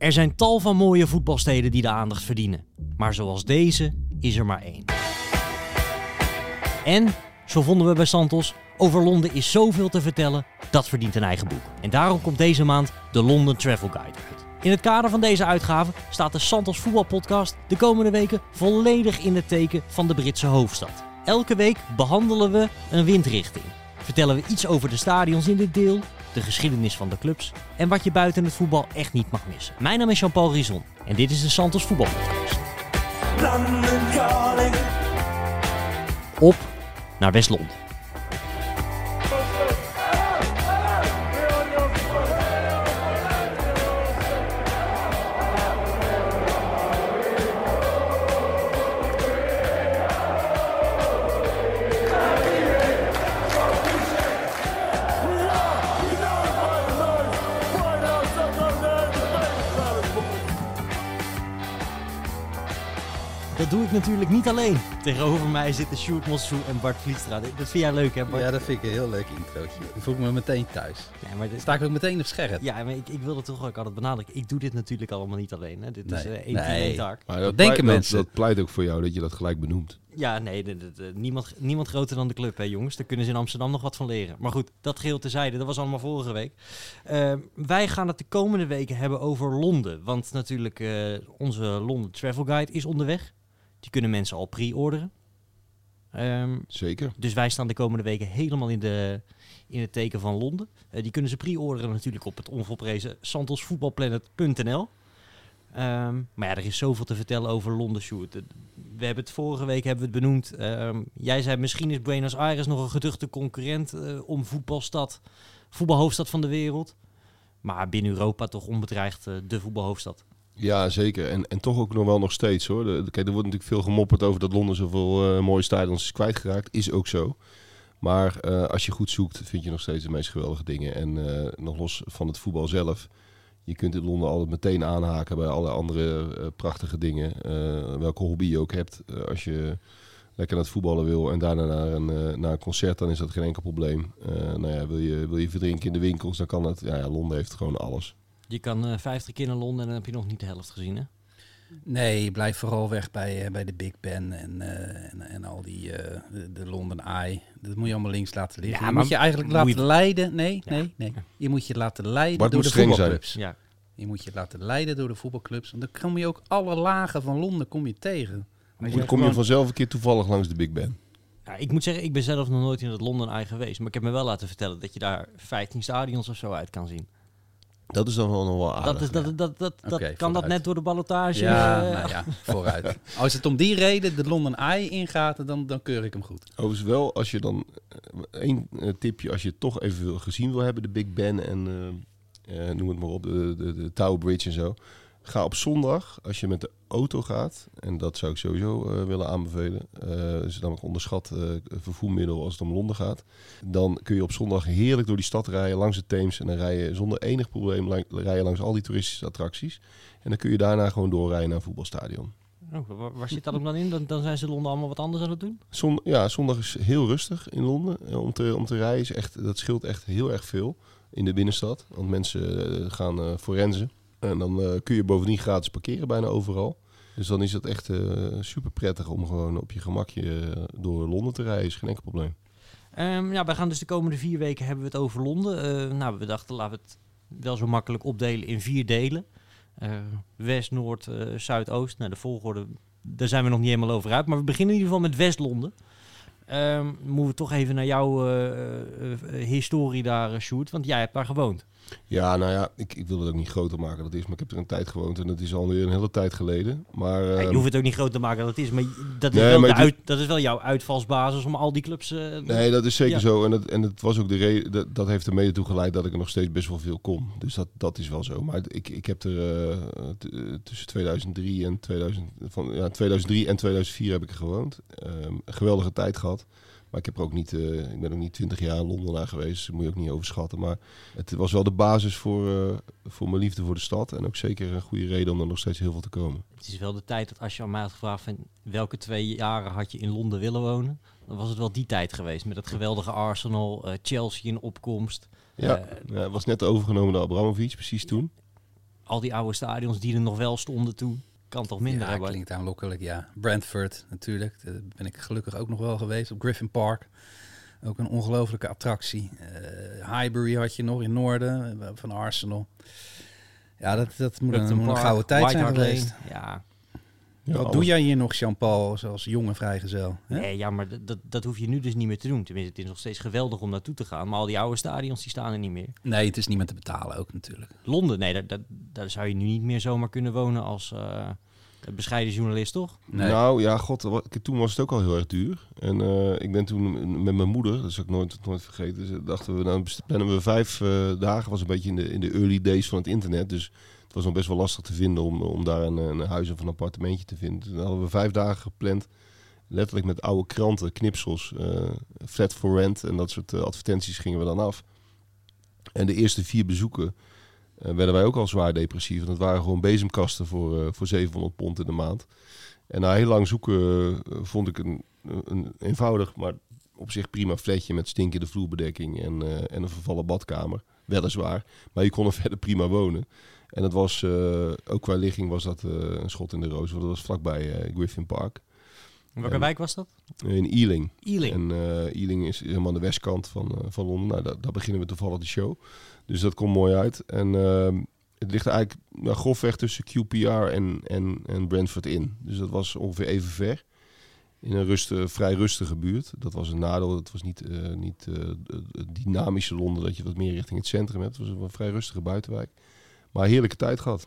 Er zijn tal van mooie voetbalsteden die de aandacht verdienen. Maar zoals deze is er maar één. En, zo vonden we bij Santos, over Londen is zoveel te vertellen, dat verdient een eigen boek. En daarom komt deze maand de London Travel Guide uit. In het kader van deze uitgave staat de Santos voetbalpodcast de komende weken volledig in het teken van de Britse hoofdstad. Elke week behandelen we een windrichting. Vertellen we iets over de stadions in dit deel, de geschiedenis van de clubs en wat je buiten het voetbal echt niet mag missen. Mijn naam is Jean-Paul Rizon en dit is de Santos voetbalpodcast. Op naar West-Londen. Dat doe ik natuurlijk niet alleen. Tegenover mij zitten Sjoerd Mossou en Bart Vlietstra. Dat vind jij leuk hè Bart? Ja, dat vind ik een heel leuk introotje. Dan voel ik me meteen thuis. Nee, maar dit- Sta ik ook meteen op scherp. Ja, maar ik, ik wilde toch ook altijd benadrukken. Ik doe dit natuurlijk allemaal niet alleen. Hè. Dit is eh, één Nee. Maar dat denken pleit- mensen? Dat, pleit ook voor jou dat je dat gelijk benoemt. Ja, nee, de- de- de- niemand, niemand groter dan de club, hè, jongens. Daar kunnen ze in Amsterdam nog wat van leren. Maar goed, dat geheel terzijde. Dat was allemaal vorige week. Eh, wij gaan het de komende weken hebben over Londen. Want natuurlijk, eh, onze Londen Travel Guide is onderweg. Die kunnen mensen al pre-orderen. Ehm, Zeker. dus wij staan de komende weken helemaal in, de, in het teken van Londen. Eh, die kunnen ze pre-orderen natuurlijk op het onvolprezen santosvoetbalplanet.nl. Ehm, maar ja, er is zoveel te vertellen over Londen, Sjoerd. We hebben het vorige week hebben we het benoemd. Ehm, jij zei misschien is Buenos Aires nog een geduchte concurrent eh, om voetbalstad, voetbalhoofdstad van de wereld. Maar binnen Europa toch onbedreigd eh, de voetbalhoofdstad. Ja, zeker. En, en toch ook nog wel nog steeds hoor. Kijk, er wordt natuurlijk veel gemopperd over dat Londen zoveel eh, mooie stadions is kwijtgeraakt. Is ook zo. Maar eh, als je goed zoekt, vind je nog steeds de meest geweldige dingen. En eh, nog los van het voetbal zelf. Je kunt in Londen altijd meteen aanhaken bij alle andere prachtige dingen. Welke hobby je ook hebt. Als je lekker naar het voetballen wil en daarna naar een, naar een concert, dan is dat geen enkel probleem. Nou ja, wil je, wil je verdrinken in de winkels, dan kan dat. Ja, Londen heeft gewoon alles. Je kan eh 50 keer naar Londen en dan heb je nog niet de helft gezien, hè? Nee, blijf vooral weg bij, eh, bij de Big Ben en, eh, en, en al die, eh, de, de London Eye. Dat moet je allemaal links laten liggen. Ja, je maar moet je eigenlijk moet je- laten leiden. Nee, Ja. nee, nee. Je moet je laten leiden Bart door de voetbalclubs. Ja. Je moet je laten leiden door de voetbalclubs. Want dan kom je ook alle lagen van Londen kom je tegen. Dan jij kom je gewoon- vanzelf een keer toevallig langs de Big Ben. Ja, ik moet zeggen, ik ben zelf nog nooit in het Londen Eye geweest. Maar ik heb me wel laten vertellen dat je daar 15 stadions of zo uit kan zien. Dat is dan wel nog wel aardig. Dat is, dat, dat, dat, dat, kan dat net door de ballotage? Ja, eh, nou ja, vooruit. Als het om die reden de London Eye ingaat, dan, dan keur ik hem goed. Overigens wel, als je dan... eh, één eh, tipje, als je toch even wil- gezien wil hebben, de Big Ben en eh, eh, noem het maar op, de, de, de Tower Bridge en zo. Ga op zondag, als je met de auto gaat, en dat zou ik sowieso eh, willen aanbevelen. eh is namelijk onderschat eh, vervoermiddel als het om Londen gaat. Dan kun je op zondag heerlijk door die stad rijden, langs de Theems. En dan rij je zonder enig probleem lang, langs al die toeristische attracties. En dan kun je daarna gewoon doorrijden naar een voetbalstadion. Oh, waar, waar zit dat ook dan in? Dan, dan zijn ze Londen allemaal wat anders aan het doen? Zon, ja, zondag is heel rustig in Londen. Om te, om te rijden is echt, dat scheelt echt heel erg veel in de binnenstad. Want mensen gaan forensen. En dan eh, kun je bovendien gratis parkeren bijna overal. Dus dan is het echt super prettig om gewoon op je gemakje eh, door Londen te rijden. Is geen enkel probleem. Ehm, ja, wij gaan dus de komende vier weken hebben we het over Londen. Eh, nou, we dachten laten we het wel zo makkelijk opdelen in vier delen. Eh, West, Noord, eh, Zuidoost. Nou, de volgorde, daar zijn we nog niet helemaal over uit. Maar we beginnen in ieder geval met West-Londen. Ehm, moeten we toch even naar jouw eh, eh, eh, historie daar, uh, Sjoerd. Want jij hebt daar gewoond. Ja, nou ja, ik, ik wil het ook niet groter maken dat is. Maar ik heb er een tijd gewoond en dat is alweer een hele tijd geleden. Maar, Ja, je ehm, hoeft het ook niet groot te maken dat het is. Maar dat is, Nee, wel, maar de uit, dat is wel jouw uitvalsbasis om al die clubs... eh, Nee, dat is zeker Ja. zo. En dat, en dat was ook de reden. Dat, dat heeft er mede toe geleid dat ik er nog steeds best wel veel kom. Dus dat, dat is wel zo. Maar ik, ik heb er eh, eh, tussen 2003 en 2000, van, ja, 2003 en 2004 heb ik er gewoond. Ehm, een geweldige tijd gehad. Maar ik, heb er ook niet, eh, ik ben ook niet 20 jaar in Londenaar geweest. Dat moet je ook niet overschatten. Maar het was wel de basis voor, eh, voor mijn liefde voor de stad. En ook zeker een goede reden om er nog steeds heel veel te komen. Het is wel de tijd dat als je aan mij had gevraagd van welke twee jaren had je in Londen willen wonen, dan was het wel die tijd geweest. Met dat geweldige Arsenal, eh, Chelsea in opkomst. Ja, was net overgenomen door Abramovic, precies toen. al die oude stadions die er nog wel stonden toen. Kan toch minder ja, hebben? klinkt aanlokkelijk, ja. Brentford natuurlijk, daar ben ik gelukkig ook nog wel geweest op Griffin Park. Ook een ongelofelijke attractie. Eh Highbury had je nog in Noorden, eh, van Arsenal. Ja, dat, dat moet, een, moet een gouden tijd White zijn Hart Lane. geweest. Ja, Ja, Wat alles- doe jij hier nog, Jean-Paul, als jonge vrijgezel? hè? nee, ja maar dat, dat, dat hoef je nu dus niet meer te doen. Tenminste, het is nog steeds geweldig om naartoe te gaan. Maar al die oude stadions die staan er niet meer. Nee, het is niet meer te betalen ook natuurlijk. Londen, nee, daar, daar, daar zou je nu niet meer zomaar kunnen wonen als eh, bescheiden journalist, toch? Nee. Nou ja, god, wat- toen was het ook al heel erg duur. En eh, ik ben toen met mijn moeder, dat zal ik nooit, nooit vergeten, dus dachten we, dan plannen we vijf eh, dagen. was een beetje in de, in de early days van het internet, dus het was nog best wel lastig te vinden om, om daar een, een huis of een appartementje te vinden. Toen hadden we vijf dagen gepland, letterlijk met oude kranten, knipsels, eh flat for rent en dat soort eh, advertenties gingen we dan af. En de eerste vier bezoeken eh, werden wij ook al zwaar depressief. Want het waren gewoon bezemkasten voor, eh, voor 700 pond in de maand. En na heel lang zoeken vond ik een, een eenvoudig, maar op zich prima flatje met stinkende vloerbedekking en, en een vervallen badkamer. Weliswaar, maar je kon er verder prima wonen. En dat was, eh, ook qua ligging was dat eh, een schot in de roos. Want dat was vlakbij eh, Griffin Park In welke En- wijk was dat? in Ealing. Ealing. En Ealing is helemaal aan de westkant van, van Londen. Nou, daar, daar beginnen we toevallig de show. Dus dat komt mooi uit. En ehm, het ligt eigenlijk nou, grofweg tussen QPR en, en, en Brentford in. Dus dat was ongeveer even ver. In een ruste, vrij rustige buurt. Dat was een nadeel. Het was niet, niet het dynamische Londen dat je wat meer richting het centrum hebt. Het was een vrij rustige buitenwijk. Maar heerlijke tijd gehad.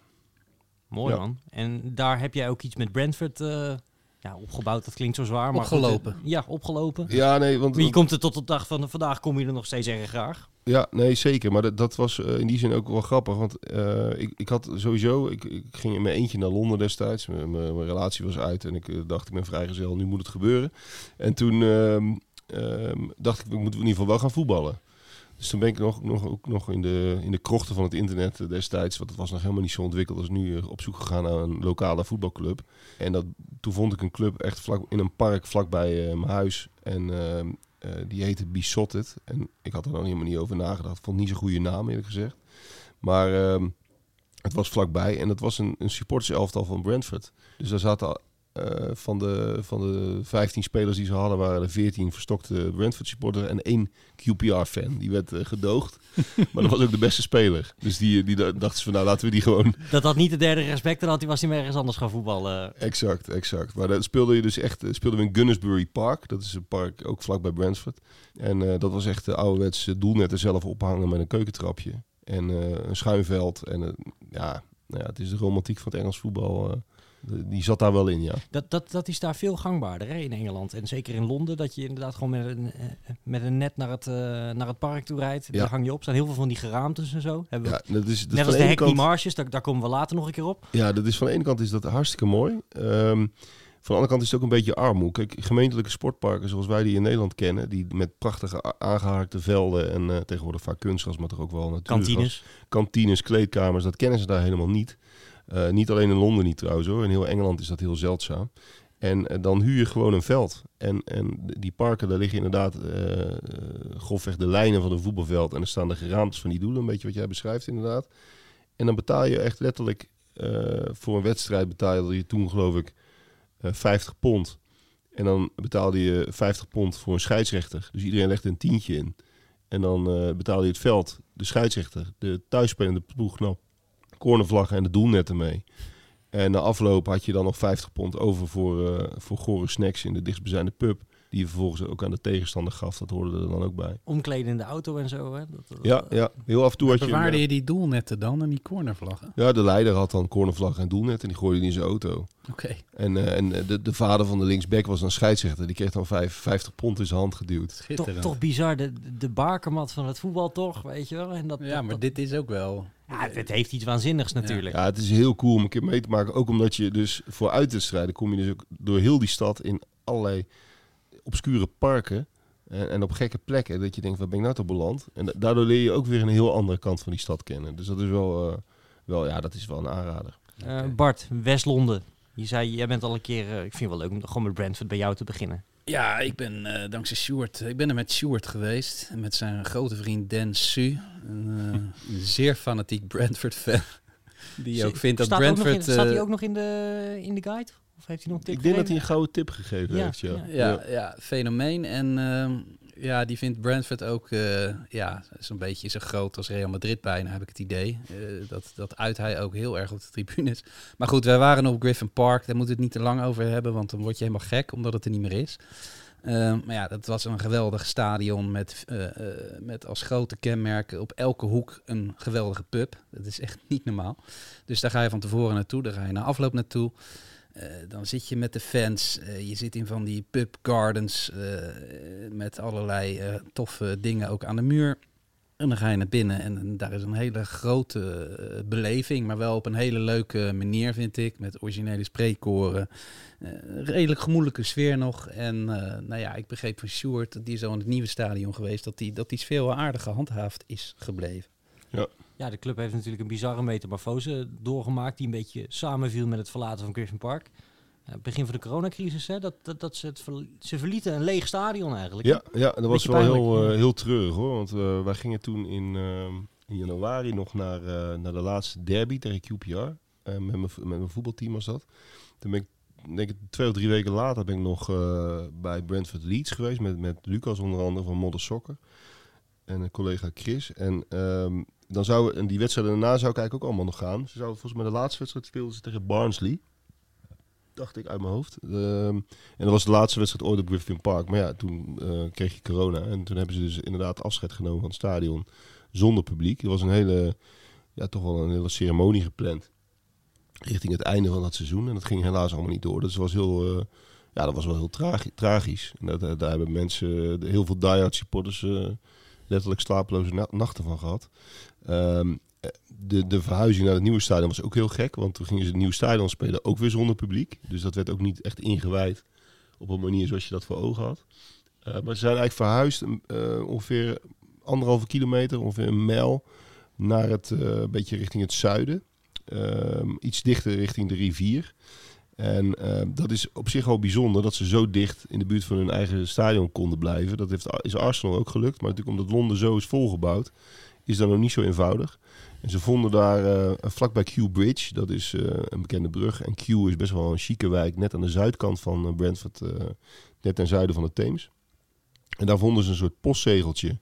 Mooi Ja. man. En daar heb jij ook iets met Brentford eh, ja, opgebouwd. Dat klinkt zo zwaar. Maar goed, Opgelopen. eh, ja, opgelopen. Ja, nee, want... Je komt er tot de dag van vandaag kom je er nog steeds erg graag. Ja, nee, zeker. Maar dat, dat was eh, in die zin ook wel grappig. Want eh, ik, ik had sowieso... Ik, ik ging in mijn eentje naar Londen destijds. Mijn- Mijn mijn relatie was uit en ik eh, dacht, ik ben vrijgezel, nu moet het gebeuren. En toen ehm, ehm, dacht ik, we moeten in ieder geval wel gaan voetballen. Dus toen ben ik nog, nog, ook nog in de, in de krochten van het internet eh, destijds... want het was nog helemaal niet zo ontwikkeld als nu... eh, op zoek gegaan naar een lokale voetbalclub. En dat, toen vond ik een club echt vlak, in een park vlakbij eh, mijn huis. En ehm, eh, die heette Besotted. En ik had er nog helemaal niet over nagedacht. Vond niet zo'n goede naam eerlijk gezegd. Maar ehm, het was vlakbij. En het was een, een supporterselftal van Brentford. Dus daar zaten eh, van, de, van de 15 spelers die ze hadden... waren er 14 verstokte Brentford supporters en één QPR-fan. Die werd eh, gedoogd. maar dat was ook de beste speler. Dus die, die dachten ze van nou laten we die gewoon Dat had niet de derde respect. Dan had hij was hij maar ergens anders gaan voetballen. Exact, exact. Maar dat speelde je dus echt, eh, speelden we in Gunnersbury Park. Dat is een park ook vlakbij Brentford. En dat was echt de ouderwetse doelnetten zelf ophangen met een keukentrapje. En een schuimveld. En ja, nou ja, het is de romantiek van het Engels voetbal. Die zat daar wel in, ja. Dat, dat, dat is daar veel gangbaarder hè, in Engeland. En zeker in Londen. Dat je inderdaad gewoon met een, eh, met een net naar het, eh, naar het park toe rijdt. Ja. Daar hang je op. Er zijn heel veel van die geraamtes en zo. Hebben ja dat is, dat Net als de Hackney kant- Marshes, daar, daar komen we later nog een keer op. Ja, dat is van de ene kant is dat hartstikke mooi. Ehm, van de andere kant is het ook een beetje armoe. Kijk, gemeentelijke sportparken zoals wij die in Nederland kennen, die met prachtige aangehaakte velden en eh, tegenwoordig vaak kunstgras, maar toch ook wel natuurgras. Kantines. Kantines, kleedkamers, dat kennen ze daar helemaal niet. Eh, niet alleen in Londen niet trouwens hoor. In heel Engeland is dat heel zeldzaam. En eh, dan huur je gewoon een veld. En, en die parken, daar liggen inderdaad eh, grofweg de lijnen van een voetbalveld. En er staan de geraamtes van die doelen, een beetje wat jij beschrijft inderdaad. En dan betaal je echt letterlijk voor een wedstrijd betaalde je toen geloof ik eh 50 pond. En dan betaalde je 50 pond voor een scheidsrechter. Dus iedereen legde een tientje in. En dan eh, betaalde je het veld, de scheidsrechter, de thuisspelende ploeg, cornervlaggen en de doelnetten mee. En na afloop had je dan nog 50 pond over voor, eh, voor gore snacks in de dichtstbijzijnde pub. Die je vervolgens ook aan de tegenstander gaf. Dat hoorde er dan ook bij. Omkleden in de auto en zo. Hè? Dat, dat- Ja, ja. heel af en toe had je... Bewaarde je die doelnetten dan en die cornervlaggen? Ja, de leider had dan cornervlag en doelnet en die gooide die in zijn auto. Oké, En, eh, en de, de vader van de linksback was een scheidsrechter. Die kreeg dan vijf, 50 pond in zijn hand geduwd. toch, schitterend. toch bizar, de, de bakermat van het voetbal toch, weet je wel. En dat, ja, dat- maar dat- dit is ook wel... ja, het heeft iets waanzinnigs natuurlijk. Ja, het is heel cool om een keer mee te maken. Ook omdat je dus voor uitwedstrijden kom je dus ook door heel die stad in allerlei obscure parken. En, en op gekke plekken. Dat je denkt, waar ben ik nou toch beland? En da- daardoor leer je ook weer een heel andere kant van die stad kennen. Dus dat is wel, eh, wel ja, dat is wel een aanrader. Eh, Bart, West-Londen. Je zei, jij bent al een keer, eh, ik vind het wel leuk om gewoon met Brentford bij jou te beginnen. Ja, ik ben eh, dankzij Stuart, ik ben er met Stuart geweest. Met zijn grote vriend Dan Su. Een, eh, een zeer fanatiek Brentford fan. Die ook vindt dat staat ook nog Brentford... in, staat hij eh, ook nog in de, in de guide? Of heeft hij nog een tip Ik denk dat hij een gouden tip gegeven Ja, heeft, ja. ja. Ja, ja. fenomeen. En ehm, ja, die vindt Brentford ook eh, ja, zo'n beetje zo groot als Real Madrid bijna, heb ik het idee. Eh, dat, dat uit hij ook heel erg op de tribunes. Maar goed, wij waren op Griffin Park. Daar moeten we het niet te lang over hebben, want dan word je helemaal gek, omdat het er niet meer is. Ehm, maar ja, dat was een geweldig stadion met, eh, met als grote kenmerken op elke hoek een geweldige pub. Dat is echt niet normaal. Dus daar ga je van tevoren naartoe, daar ga je na afloop naartoe. Eh, dan zit je met de fans. eh, je zit in van die pub gardens eh, met allerlei toffe dingen ook aan de muur. En dan ga je naar binnen en, daar is een hele grote beleving, maar wel op een hele leuke manier vind ik. Met originele spreekkoren. Redelijk gemoedelijke sfeer nog. En nou ja, ik begreep van Sjoerd, die is zo in het nieuwe stadion geweest, dat die, dat die sfeer wel aardig gehandhaafd is gebleven. Ja, de club heeft natuurlijk een bizarre metamorfose doorgemaakt... die een beetje samenviel met het verlaten van Griffin Park. Eh, begin van de coronacrisis, hè, dat, dat, dat ze, het ze verlieten een leeg stadion eigenlijk. Ja, ja dat was wel heel, pijnlijk, ja. heel treurig hoor. Want eh, wij gingen toen in, ehm, in januari nog naar, naar de laatste derby tegen QPR. Met, mijn, voetbalteam was dat. Toen ben ik, denk ik, twee of drie weken later ben ik nog bij Brentford Leeds geweest. Met, met Lucas onder andere van Modder Soccer. En een collega Chris. En, ehm, dan zou, en die wedstrijd daarna zou ik eigenlijk ook allemaal nog gaan. Ze zouden volgens mij de laatste wedstrijd speelden ze tegen Barnsley. Dacht ik uit mijn hoofd. Ehm, en dat was de laatste wedstrijd ooit op Griffin Park. Maar ja, toen eh, kreeg je corona. En toen hebben ze dus inderdaad afscheid genomen van het stadion zonder publiek. Er was een hele, ja, toch wel een hele ceremonie gepland. Richting het einde van dat seizoen. En dat ging helaas allemaal niet door. Dus was heel, eh, ja, dat was wel heel tragi- tragisch. En dat, eh, daar hebben mensen, heel veel diehard supporters, eh, letterlijk slapeloze na- nachten van gehad. Ehm, eh, de, de verhuizing naar het nieuwe stadion was ook heel gek. Want toen gingen ze het nieuwe stadion spelen, ook weer zonder publiek. Dus dat werd ook niet echt ingewijd op een manier zoals je dat voor ogen had. Eh, maar ze zijn eigenlijk verhuisd eh, ongeveer anderhalve kilometer, ongeveer een mijl, naar het, beetje richting het zuiden. Ehm, iets dichter richting de rivier. En ehm, dat is op zich al bijzonder dat ze zo dicht in de buurt van hun eigen stadion konden blijven. Dat heeft, is Arsenal ook gelukt. Maar natuurlijk omdat Londen zo is volgebouwd, is dat nog niet zo eenvoudig. En ze vonden daar eh, vlakbij Kew Bridge, dat is eh, een bekende brug. En Kew is best wel een chique wijk, net aan de zuidkant van eh, Brentford, net ten zuiden van de Theems. En daar vonden ze een soort postzegeltje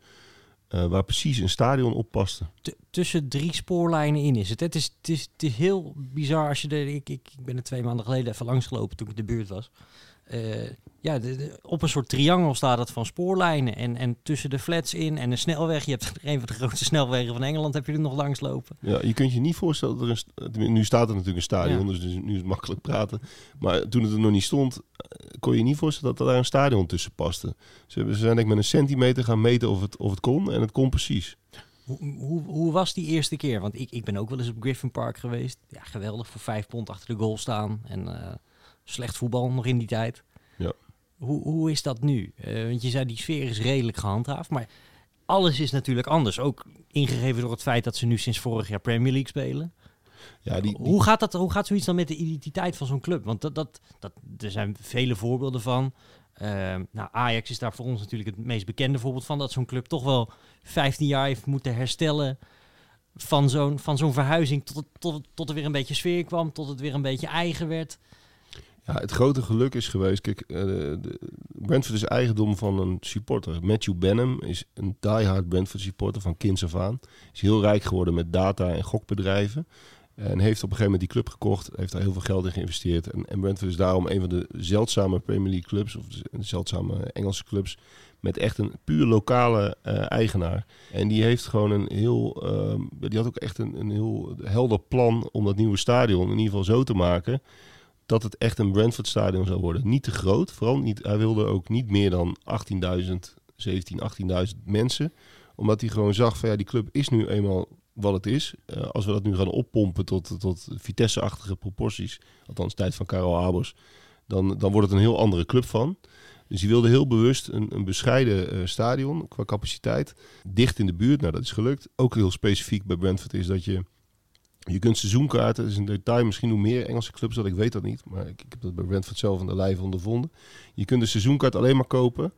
eh, waar precies een stadion op paste. Tussen drie spoorlijnen in is het. Het is, het is, het heel bizar als je er... Ik, ik, ben er twee maanden geleden even langsgelopen toen ik de buurt was. Eh, ja, de- de- op een soort triangel staat het van spoorlijnen. En, en tussen de flats in en een snelweg. Je hebt een van de grootste snelwegen van Engeland heb je er nog langs lopen. Ja, je kunt je niet voorstellen dat er een... tenminste, Nu staat er natuurlijk een stadion, Ja. dus nu is het makkelijk praten. Maar toen het er nog niet stond, eh, kon je niet voorstellen dat er daar een stadion tussen paste. Ze, hebben- ze zijn denk ik met een centimeter gaan meten of het, of het kon en het kon precies. Hoe, hoe, hoe was die eerste keer? Want ik, ik ben ook wel eens op Griffin Park geweest. Ja, geweldig. Voor vijf pond achter de goal staan. En eh, slecht voetbal nog in die tijd. Ja. Hoe, hoe is dat nu? Eh, want je zei die sfeer is redelijk gehandhaafd. Maar alles is natuurlijk anders. Ook ingegeven door het feit dat ze nu sinds vorig jaar Premier League spelen. Ja, die, die- Hoe, gaat dat, hoe gaat zoiets dan met de identiteit van zo'n club? Want dat, dat, dat, er zijn vele voorbeelden van. Ehm, nou, Ajax is daar voor ons natuurlijk het meest bekende voorbeeld van. Dat zo'n club toch wel 15 jaar heeft moeten herstellen van zo'n, van zo'n verhuizing. Tot, het, tot, tot er weer een beetje sfeer kwam. Tot het weer een beetje eigen werd. Ja, het grote geluk is geweest. Kijk, eh, Brentford is eigendom van een supporter. Matthew Benham is een diehard Brentford supporter van kinds af aan. Is heel rijk geworden met data en gokbedrijven. En heeft op een gegeven moment die club gekocht. Heeft daar heel veel geld in geïnvesteerd. En, en Brentford is daarom een van de zeldzame Premier League clubs. Of de zeldzame Engelse clubs. Met echt een puur lokale eh, eigenaar. En die heeft gewoon een heel. ehm, die had ook echt een, een heel helder plan om dat nieuwe stadion in ieder geval zo te maken dat het echt een Brentford stadion zou worden. Niet te groot, vooral niet. Hij wilde ook niet meer dan 18.000, 17, 18.000 mensen, omdat hij gewoon zag van ja, die club is nu eenmaal wat het is. Eh, als we dat nu gaan oppompen tot, tot Vitesse-achtige proporties, althans tijd van Karel Abers, dan, dan wordt het een heel andere club van. Dus hij wilde heel bewust een, een bescheiden eh, stadion qua capaciteit. Dicht in de buurt, nou dat is gelukt. Ook heel specifiek bij Brentford is dat je je kunt seizoenkaarten, dat is een detail, misschien hoe meer Engelse clubs dat, ik weet dat niet. Maar ik, ik heb dat bij Brentford zelf aan de lijve ondervonden. Je kunt de seizoenkaart alleen maar kopen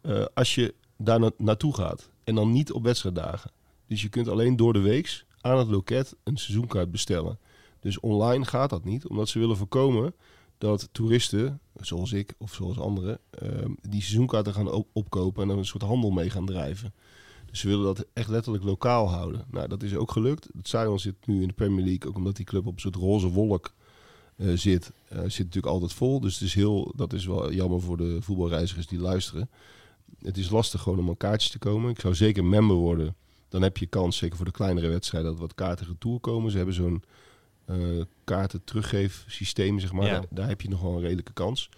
eh, als je daar na- naartoe gaat. En dan niet op wedstrijddagen. Dus je kunt alleen door de weeks aan het loket een seizoenkaart bestellen. Dus online gaat dat niet, omdat ze willen voorkomen dat toeristen, zoals ik of zoals anderen, ehm, die seizoenkaarten gaan op- opkopen en er een soort handel mee gaan drijven. Ze willen dat echt letterlijk lokaal houden. Nou, dat is ook gelukt. Het stadion zit nu in de Premier League, ook omdat die club op een soort roze wolk eh, zit, eh, zit natuurlijk altijd vol. Dus het is heel, dat is wel jammer voor de voetbalreizigers die luisteren. Het is lastig gewoon om aan kaartjes te komen. Ik zou zeker member worden. Dan heb je kans, zeker voor de kleinere wedstrijden, dat wat kaarten retour komen. Ze hebben zo'n eh kaarten teruggeefsysteem, zeg maar. Ja. Daar, daar heb je nog wel een redelijke kans.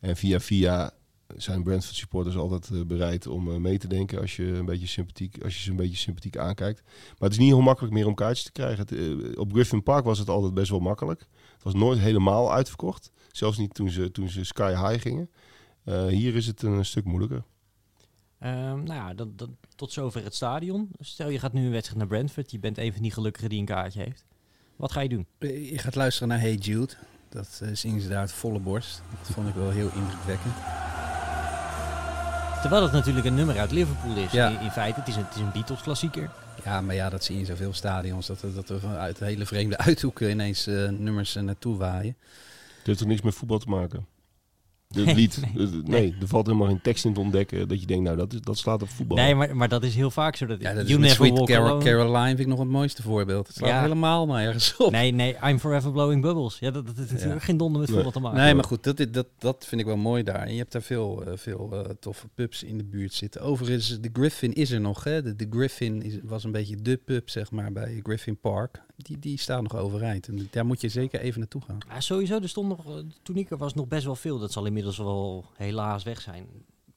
En via via zijn Brentford supporters altijd eh, bereid om eh, mee te denken als je een beetje sympathiek, als je ze een beetje sympathiek aankijkt. Maar het is niet heel makkelijk meer om kaartjes te krijgen. Het, eh, op Griffin Park was het altijd best wel makkelijk. Het was nooit helemaal uitverkocht. Zelfs niet toen ze, toen ze sky high gingen. Eh, hier is het een stuk moeilijker. Ehm, nou ja, dan, dan, tot zover het stadion. Stel je gaat nu een wedstrijd naar Brentford. Je bent een van die gelukkigen die een kaartje heeft. Wat ga je doen? Je gaat luisteren naar Hey Jude. Dat zingen ze daar uit volle borst. Dat vond ik wel heel indrukwekkend. Terwijl het natuurlijk een nummer uit Liverpool is. Ja. In, in feite, het is een, het is een Beatles klassieker. Ja, maar ja, dat zie je in zoveel stadions. Dat, er- dat er vanuit hele vreemde uithoeken ineens eh, nummers eh, naartoe waaien. Het heeft er niks met voetbal te maken. Het Nee, lied, nee. het- nee, er valt helemaal geen tekst in te ontdekken dat je denkt, nou, dat, is, dat slaat op voetbal. Nee, maar, maar dat is heel vaak zo. Dat, Ja, dat is you never Sweet Carol-. Caroline vind ik nog het mooiste voorbeeld. Het slaat Ja. helemaal nergens op. Nee, nee, I'm forever blowing bubbles. Ja, dat, dat heeft natuurlijk geen donder met Nee. voetbal te maken. Nee, maar goed, dat, dat, dat vind ik wel mooi daar. En je hebt daar veel, eh, veel eh, toffe pubs in de buurt zitten. Overigens, de Griffin is er nog. Hè? De, de Griffin is, was een beetje de pub, zeg maar, bij Griffin Park. Die, die staat nog overeind. En daar moet je zeker even naartoe gaan. Ja, sowieso, er stond nog, eh, toen ik er was, nog best wel veel. Dat zal inmiddels wel helaas weg zijn.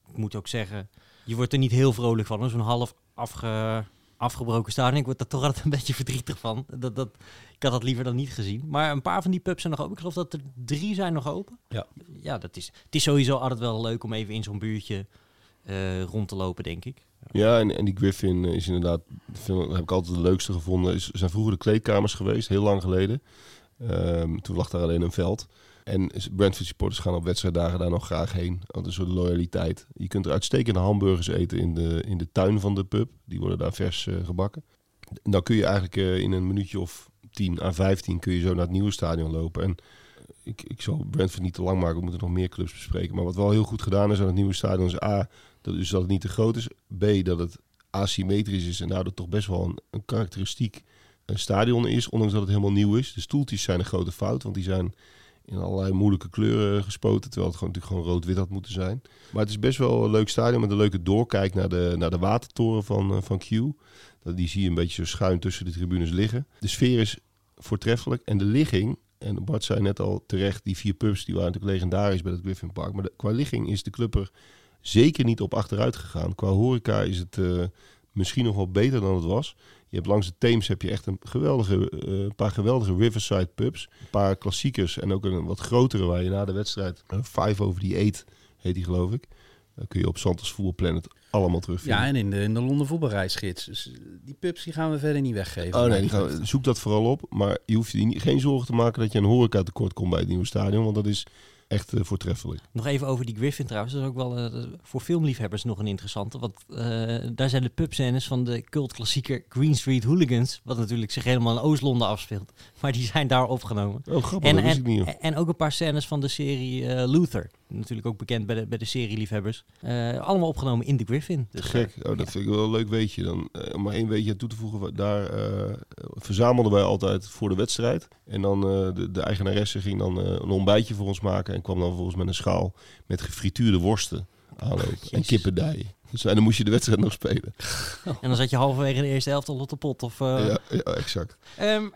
Ik moet ook zeggen, je wordt er niet heel vrolijk van. Zo'n half afge, afgebroken stadion. Ik word er toch altijd een beetje verdrietig van. Dat, dat, ik had dat liever dan niet gezien. Maar een paar van die pubs zijn nog open. Ik geloof dat er drie zijn nog open. Ja. Ja, dat is, het is sowieso altijd wel leuk om even in zo'n buurtje eh, rond te lopen, denk ik. Ja, en, die Griffin is inderdaad, vind, heb ik altijd de leukste gevonden. Is, zijn vroeger de kleedkamers geweest, heel lang geleden. Ehm, toen lag daar alleen een veld. En Brentford supporters gaan op wedstrijddagen daar nog graag heen. Want een soort loyaliteit. Je kunt er uitstekende hamburgers eten in de, in de tuin van de pub. Die worden daar vers eh, gebakken. En dan kun je eigenlijk eh, in een minuutje of 10 à 15 kun je zo naar het nieuwe stadion lopen. En ik, ik zal Brentford niet te lang maken, we moeten nog meer clubs bespreken. Maar wat wel heel goed gedaan is aan het nieuwe stadion is A, dat, dus dat het niet te groot is. B, dat het asymmetrisch is en daardoor toch best wel een, een karakteristiek eh, stadion is. Ondanks dat het helemaal nieuw is. De stoeltjes zijn een grote fout, want die zijn in allerlei moeilijke kleuren gespoten. Terwijl het gewoon, natuurlijk gewoon rood-wit had moeten zijn. Maar het is best wel een leuk stadion met een leuke doorkijk naar de, naar de watertoren van, eh, van Q. Dat, die zie je een beetje zo schuin tussen de tribunes liggen. De sfeer is voortreffelijk. En de ligging, en Bart zei net al terecht, die vier pubs die waren natuurlijk legendarisch bij het Griffin Park. Maar de- qua ligging is de club er zeker niet op achteruit gegaan. Qua horeca is het eh, misschien nog wel beter dan het was. Je hebt langs de Theems heb je echt een geweldige, eh, een paar geweldige Riverside pubs. Een paar klassiekers en ook een wat grotere waar je na de wedstrijd, eh, Five Over the Eight heet die geloof ik. Dan kun je op Santos Football Planet allemaal terugvinden. Ja, en in de, in de Londen voetbalreisgids. Dus die pubs die gaan we verder niet weggeven. Oh nee, die gaan, zoek dat vooral op. Maar je hoeft je geen zorgen te maken dat je een horeca tekort komt bij het nieuwe stadion. Want dat is echt eh, voortreffelijk. Nog even over die Griffin trouwens. Dat is ook wel eh, voor filmliefhebbers nog een interessante. Want eh, daar zijn de pubscènes van de cultklassieker Green Street Hooligans. Wat natuurlijk zich helemaal in Oost-Londen afspeelt. Maar die zijn daar opgenomen. Oh, grappig, En, en, ik niet. en ook een paar scènes van de serie Luther. Natuurlijk ook bekend bij de, bij de serieliefhebbers. Eh allemaal opgenomen in de Griffin. Dus, Gek. Oh, dat ja. vind ik wel een leuk weetje. Dan, eh, om maar één weetje aan toe te voegen. Daar eh, verzamelden wij altijd voor de wedstrijd. En dan de, de eigenaresse ging dan een ontbijtje voor ons maken. En kwam dan volgens met een schaal met gefrituurde worsten aanlopen. en Jezus. kippendijen. Dus, en dan moest je de wedstrijd nog spelen. En dan zat je halverwege de eerste helft al op de pot. Of, eh, Ja, ja, exact. Ehm,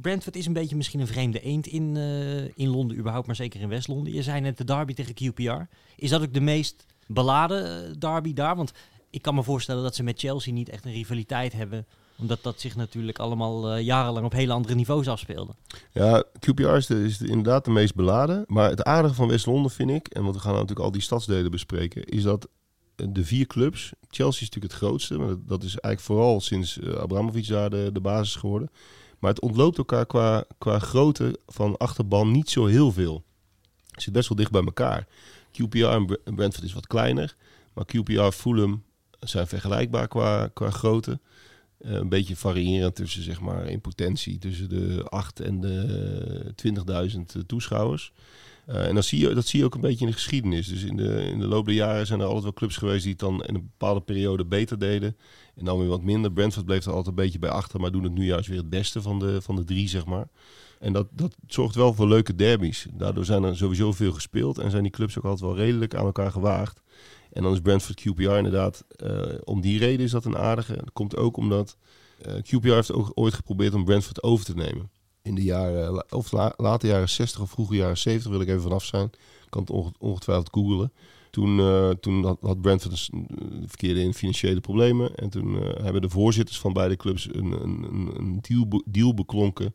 Brentford is een beetje misschien een vreemde eend in, eh, in Londen überhaupt, maar zeker in West-Londen. Je zei net de derby tegen QPR. Is dat ook de meest beladen eh, derby daar? Want ik kan me voorstellen dat ze met Chelsea niet echt een rivaliteit hebben. Omdat dat zich natuurlijk allemaal eh, jarenlang op hele andere niveaus afspeelde. Ja, QPR is, de, is de- inderdaad de meest beladen. Maar het aardige van West-Londen vind ik, en want we gaan natuurlijk al die stadsdelen bespreken, is dat eh, de vier clubs, Chelsea is natuurlijk het grootste, maar dat, is eigenlijk vooral sinds eh, Abramovic daar de, de basis geworden. Maar het ontloopt elkaar qua, qua grootte van achterban niet zo heel veel. Het zit best wel dicht bij elkaar. QPR en Brentford is wat kleiner, maar QPR, Fulham zijn vergelijkbaar qua, qua grootte. Eh, een beetje variërend tussen, zeg maar, in potentie tussen de 8 en de 20.000 toeschouwers. Eh, en dat zie, je, dat zie je ook een beetje in de geschiedenis. Dus in de, in de loop der jaren zijn er altijd wel clubs geweest die het dan in een bepaalde periode beter deden. En dan weer wat minder. Brentford bleef er altijd een beetje bij achter, maar doen het nu juist weer het beste van de, van de drie, zeg maar. En dat, dat zorgt wel voor leuke derbies. Daardoor zijn er sowieso veel gespeeld en zijn die clubs ook altijd wel redelijk aan elkaar gewaagd. En dan is Brentford QPR inderdaad, eh, om die reden is dat een aardige. Dat komt ook omdat eh, QPR heeft ook ooit geprobeerd om Brentford over te nemen. In de jaren, la- of la- late jaren 60 of vroege jaren 70 wil ik even vanaf zijn. Ik kan het onge- ongetwijfeld googelen. Toen, eh, toen had, had Brentford eh, verkeerde in financiële problemen. En toen eh, hebben de voorzitters van beide clubs een, een, een, deal, deal beklonken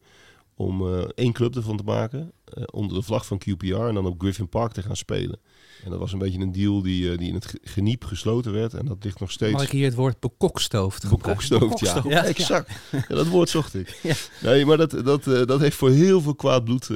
om eh, één club ervan te maken. eh, onder de vlag van QPR en dan op Griffin Park te gaan spelen. En dat was een beetje een deal die, eh, die in het ge- geniep gesloten werd. En dat ligt nog steeds... Mag ik hier het woord bekokstoofd gebruiken? Bekokstoofd, ja. Bekokstoofd, ja. ja. exact. Ja, dat woord zocht ik. Ja. Nee, maar dat, dat, dat heeft voor heel veel kwaad bloed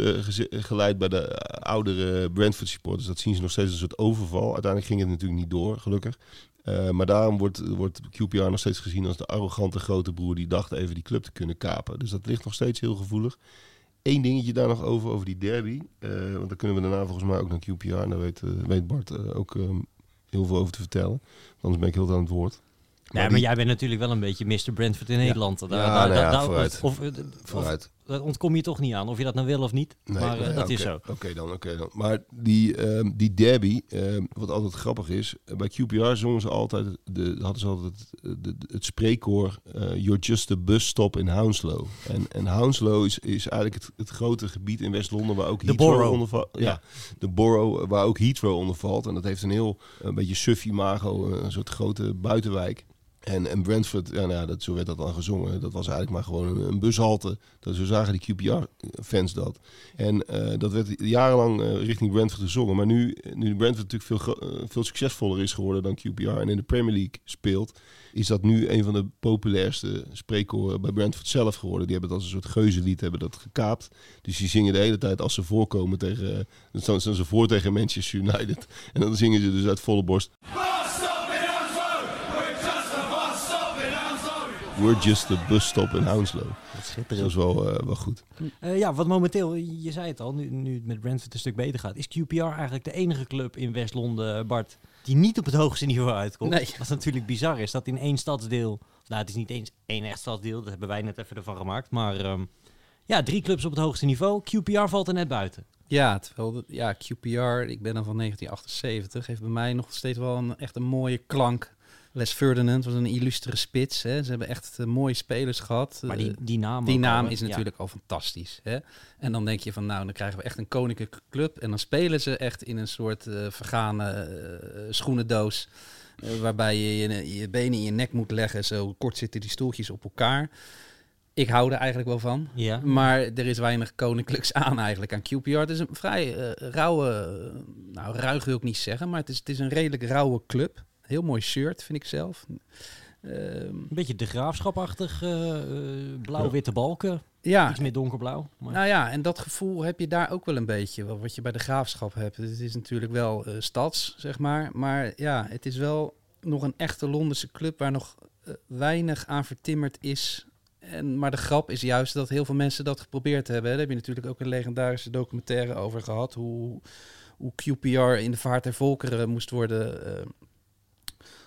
geleid bij de oudere Brentford supporters. Dat zien ze nog steeds als een soort overval. Uiteindelijk ging het natuurlijk niet door, gelukkig. Eh, maar daarom wordt, wordt QPR nog steeds gezien als de arrogante grote broer die dacht even die club te kunnen kapen. Dus dat ligt nog steeds heel gevoelig. Eén dingetje daar nog over, over die derby. Eh, want dan kunnen we daarna volgens mij ook naar QPR. En daar weet, eh, weet Bart ook ehm, heel veel over te vertellen. Anders ben ik heel aan het woord. Ja, maar die- jij bent natuurlijk wel een beetje Mr. Brentford in Nederland. Daar, Ja, daar- nou ja, daar- vooruit. Of, of, of- Vooruit. Ontkom je toch niet aan, of je dat nou wil of niet. Nee, maar eh, nee, dat is zo. Oké dan, oké dan. Maar die, ehm, die derby, ehm, wat altijd grappig is, eh, bij QPR zongen ze altijd, de, hadden ze altijd de, de- het spreekkoor eh, You're just a bus stop in Hounslow. En, en Hounslow is, is eigenlijk het, het grote gebied in West-Londen waar ook De Heathrow borough. onder valt. Ja. Ja. de borough eh, waar ook Heathrow onder valt. En dat heeft een heel een beetje suffy imago, een soort grote buitenwijk. En, en Brentford, ja, nou dat, zo werd dat dan gezongen. Dat was eigenlijk maar gewoon een, bushalte. Dat, zo zagen die QPR-fans dat. En eh, dat werd jarenlang eh, richting Brentford gezongen. Maar nu, nu Brentford natuurlijk veel, eh, veel succesvoller is geworden dan QPR en in de Premier League speelt, is dat nu een van de populairste spreekkoren bij Brentford zelf geworden. Die hebben het als een soort geuzenlied hebben dat gekaapt. Dus die zingen de hele tijd als ze voorkomen tegen, dan staan ze voor tegen Manchester United. En dan zingen ze dus uit volle borst. We're just a bus stop in Hounslow. Dat is wel, eh, wel goed. Eh, ja, wat momenteel, je zei het al, nu, nu het met Brentford een stuk beter gaat, is QPR eigenlijk de enige club in West-Londen, Bart, die niet op het hoogste niveau uitkomt. Nee. Wat natuurlijk bizar is, dat in één stadsdeel, nou het is niet eens één echt stadsdeel, dat hebben wij net even ervan gemaakt, maar ehm, ja, drie clubs op het hoogste niveau. QPR valt er net buiten. Ja, terwijl de- ja, QPR, ik ben dan van 1978, heeft bij mij nog steeds wel een echt een mooie klank. Les Ferdinand was een illustere spits. Hè. Ze hebben echt eh, mooie spelers gehad. Maar Eh, die, die naam, die is Ja. natuurlijk al fantastisch. Hè? En dan denk je van, nou, dan krijgen we echt een koninklijke club. En dan spelen ze echt in een soort eh, vergane eh, schoenendoos. eh, waarbij je, je je benen in je nek moet leggen. Zo kort zitten die stoeltjes op elkaar. Ik hou er eigenlijk wel van. Ja. Maar er is weinig koninklijks aan eigenlijk aan QPR. Het is een vrij eh, rauwe, eh, nou ruig wil ik niet zeggen, maar het is, het is een redelijk rauwe club. Heel mooi shirt, vind ik zelf. Ehm, Een beetje de graafschapachtig, eh, eh, blauw-witte balken, ja, iets meer donkerblauw. Maar... nou ja, en dat gevoel heb je daar ook wel een beetje, wat je bij de graafschap hebt. Het is natuurlijk wel eh, stads, zeg maar. Maar ja, het is wel nog een echte Londense club waar nog weinig aan vertimmerd is. En, maar de grap is juist dat heel veel mensen dat geprobeerd hebben. Daar heb je natuurlijk ook een legendarische documentaire over gehad. Hoe, hoe QPR in de vaart der volkeren moest worden eh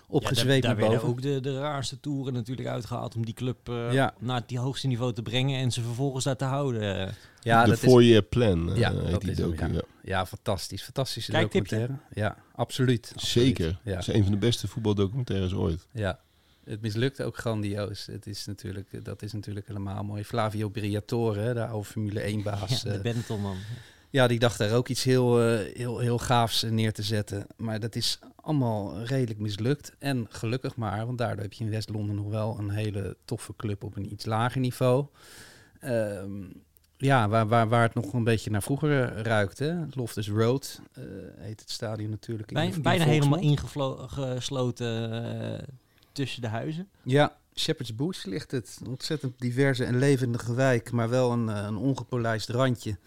opgezweept ja, daar, naar daar boven. werden ook de, de raarste toeren natuurlijk uitgehaald om die club eh, Ja. naar het die hoogste niveau te brengen en ze vervolgens daar te houden. ja, de dat is, four-year plan eh, Ja, heet dat die is hem, docu, ja. fantastisch. Fantastische documentaire. Ja, absoluut. absoluut. Zeker. Ja. Dat is een van de beste voetbaldocumentaires ooit. Ja, het mislukte ook grandioos. Het is natuurlijk, dat is natuurlijk helemaal mooi. Flavio Briatore, hè, de oude Formule 1-baas. Ja, Ja, de Benetton man. Ja, die dacht daar ook iets heel, eh, heel, heel gaafs neer te zetten. Maar dat is allemaal redelijk mislukt. En gelukkig maar, want daardoor heb je in West-Londen nog wel een hele toffe club op een iets lager niveau. Ehm, ja, waar, waar, waar het nog een beetje naar vroeger ruikt. Hè? Loftus Road eh, heet het stadion natuurlijk. in de- Bij, in bijna helemaal ingesloten eh, tussen de huizen. Ja, Shepherd's Bush ligt het. Een ontzettend diverse en levendige wijk, maar wel een, eh, een ongepolijst randje.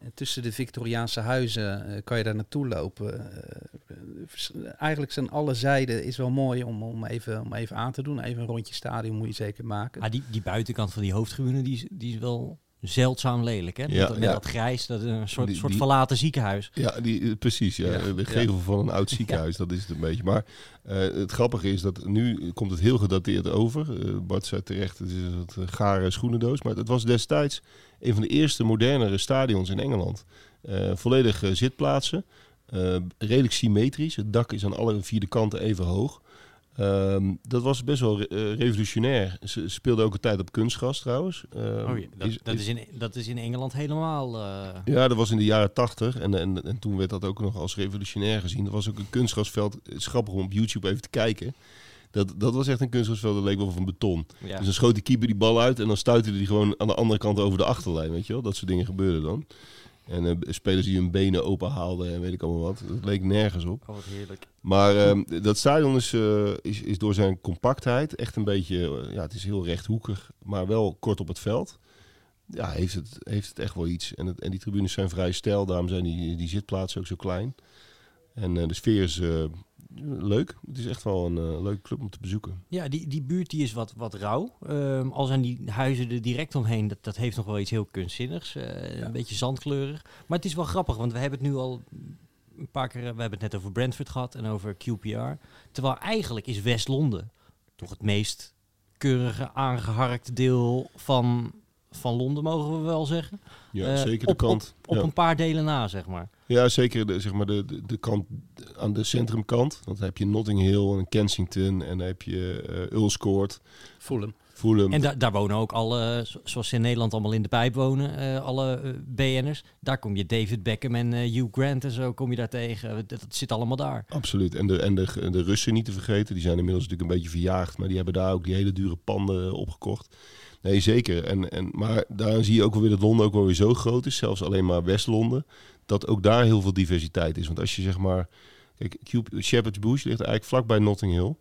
En tussen de Victoriaanse huizen eh, kan je daar naartoe lopen. Eh, eh, eigenlijk zijn alle zijden is wel mooi om, om, even, om even aan te doen. Even een rondje stadion moet je zeker maken. Ah, die, die buitenkant van die hoofdtribune, die, is- die is wel zeldzaam lelijk. Hè? Ja, met met ja. dat grijs, dat is een soort, Die- soort die- verlaten ziekenhuis. Ja, die, eh, precies. Ja. Ja, De ja. gevel van een oud ziekenhuis, dat is het een beetje. Maar eh, het grappige is dat nu komt het heel gedateerd over. Eh, Bart zei terecht, het is een eh, gare schoenendoos. Maar het was destijds een van de eerste modernere stadions in Engeland. Eh, volledig eh, zitplaatsen. eh, redelijk symmetrisch. Het dak is aan alle vier de kanten even hoog. Ehm, dat was best wel re- eh, revolutionair. Ze speelden ook een tijd op kunstgras trouwens. Ehm, Oh, ja, dat, is- dat, is- is in, dat is in Engeland helemaal... eh, ja, dat was in de jaren tachtig. En, en, en toen werd dat ook nog als revolutionair gezien. Er was ook een kunstgrasveld. Het is grappig om op YouTube even te kijken. Dat, dat was echt een kunstgrasveld, dat leek wel van beton. ja. Dus dan schoot die keeper die bal uit en dan stuitte die gewoon aan de andere kant over de achterlijn. Weet je wel? Dat soort dingen gebeurden dan. En eh, spelers die hun benen open haalden en weet ik allemaal wat. Dat leek nergens op. Oh, wat heerlijk. Maar ehm, dat stadion is, eh, is, is door zijn compactheid echt een beetje... eh, ja, het is heel rechthoekig, maar wel kort op het veld. Ja, heeft het, heeft het echt wel iets. En, het, en die tribunes zijn vrij stijl, daarom zijn die, die zitplaatsen ook zo klein. En de sfeer is leuk. Het is echt wel een eh, leuke club om te bezoeken. Ja, die, die buurt die is wat, wat rauw. Ehm, al zijn die huizen er direct omheen, dat, dat heeft nog wel iets heel kunstzinnigs. eh, Een beetje zandkleurig. Maar het is wel grappig, want we hebben het nu al een paar keer... We hebben het net over Brentford gehad en over QPR. Terwijl eigenlijk is West-Londen toch het meest keurige, aangeharkte deel van, van Londen, mogen we wel zeggen. Ja, Eh, zeker de op- kant. Op ja. een paar delen na, zeg maar. Ja, zeker de, zeg maar de, de, de kant aan de centrumkant. Want dan heb je Notting Hill en Kensington en dan heb je eh Ulscoort, Fulham. Fulham. En da daar wonen ook alle, zo- zoals ze in Nederland allemaal in de pijp wonen, eh, alle eh, BN'ers. Daar kom je David Beckham en eh, Hugh Grant en zo kom je daar tegen. Dat, dat zit allemaal daar. Absoluut. En de, en de, de Russen niet te vergeten. Die zijn inmiddels natuurlijk een beetje verjaagd. Maar die hebben daar ook die hele dure panden opgekocht. Nee, zeker. En, en, maar daar zie je ook wel weer dat Londen ook wel weer zo groot is. Zelfs alleen maar West-Londen. Dat ook daar heel veel diversiteit is. Want als je zeg maar... Kijk, Cube- Shepherd's Bush ligt eigenlijk vlakbij Notting Hill.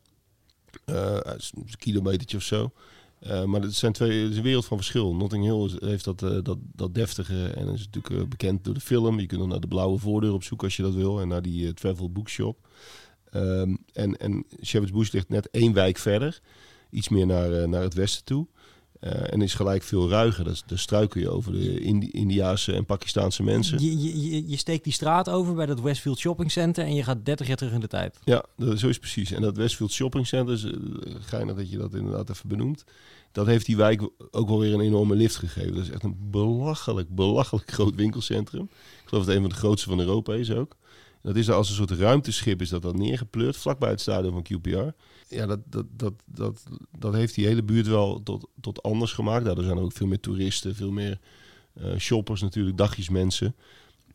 Is een kilometertje of zo. Eh, maar het zijn twee, is een wereld van verschil. Notting Hill is- heeft dat, eh, dat, dat deftige en is natuurlijk bekend door de film. Je kunt er naar de blauwe voordeur op zoek als je dat wil. En naar die travel bookshop. Ehm, en, en Shepherd's Bush ligt net één wijk verder. Iets meer naar, naar het westen toe. Eh, en is gelijk veel ruiger. Dat, daar struikel je over de Indi Indiaanse en Pakistaanse mensen. Je, je, je, steekt die straat over bij dat Westfield Shopping Center en je gaat 30 jaar terug in de tijd. Ja, dat, zo is precies. En dat Westfield Shopping Center, is, eh, geinig dat je dat inderdaad even benoemt. Dat heeft die wijk ook wel weer een enorme lift gegeven. Dat is echt een belachelijk, belachelijk groot winkelcentrum. Ik geloof dat het een van de grootste van Europa is ook. Dat is daar als een soort ruimteschip is dat dan neergepleurd, vlakbij het stadion van QPR. Ja, dat, dat, dat, dat, dat heeft die hele buurt wel tot, tot anders gemaakt. Daardoor zijn er ook veel meer toeristen, veel meer eh, shoppers natuurlijk, dagjesmensen.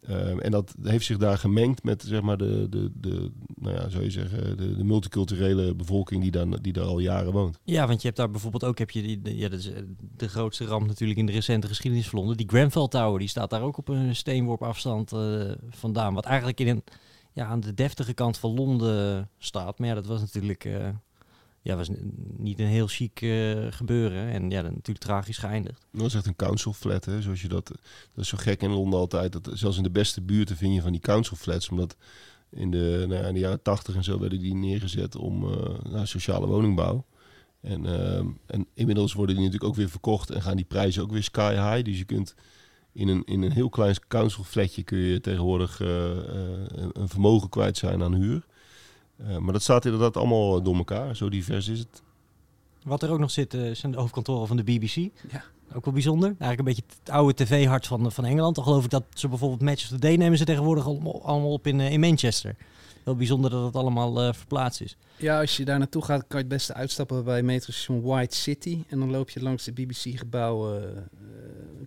Ehm, en dat heeft zich daar gemengd met zeg maar, de, de, de, nou ja, zou je zeggen, de, de multiculturele bevolking die daar, die daar al jaren woont. Ja, want je hebt daar bijvoorbeeld ook heb je die, de, ja, dat is eh, de grootste ramp natuurlijk in de recente geschiedenis van Londen. Die Grenfell Tower, die staat daar ook op een steenworp afstand eh, vandaan. Wat eigenlijk in een, ja, aan de deftige kant van Londen staat. Maar ja, dat was natuurlijk eh, ja, was niet een heel chic eh, gebeuren. En ja, dat natuurlijk tragisch geëindigd. Dat is echt een council flat, hè? Zoals je dat, dat is zo gek in Londen altijd. Dat, zelfs in de beste buurten vind je van die council flats. Omdat in de, nou ja, in de jaren tachtig en zo werden die neergezet om eh, nou, sociale woningbouw. En, ehm, en inmiddels worden die natuurlijk ook weer verkocht en gaan die prijzen ook weer sky high. Dus je kunt in een, in een heel klein council flatje kun je tegenwoordig eh, eh, een- vermogen kwijt zijn aan huur. Eh, maar dat staat inderdaad allemaal door elkaar. Zo divers is het. Wat er ook nog zit, eh, zijn de hoofdkantoren van de BBC. Ja. Ook wel bijzonder. Eigenlijk een beetje het oude tv-hart van, van Engeland. Dan geloof ik dat ze bijvoorbeeld Match of the Day nemen ze tegenwoordig allemaal, allemaal op in, in Manchester. Wel bijzonder dat het allemaal eh, verplaatst is. Ja, als je daar naartoe gaat, kan je het beste uitstappen bij metrostation White City. En dan loop je langs de BBC-gebouwen.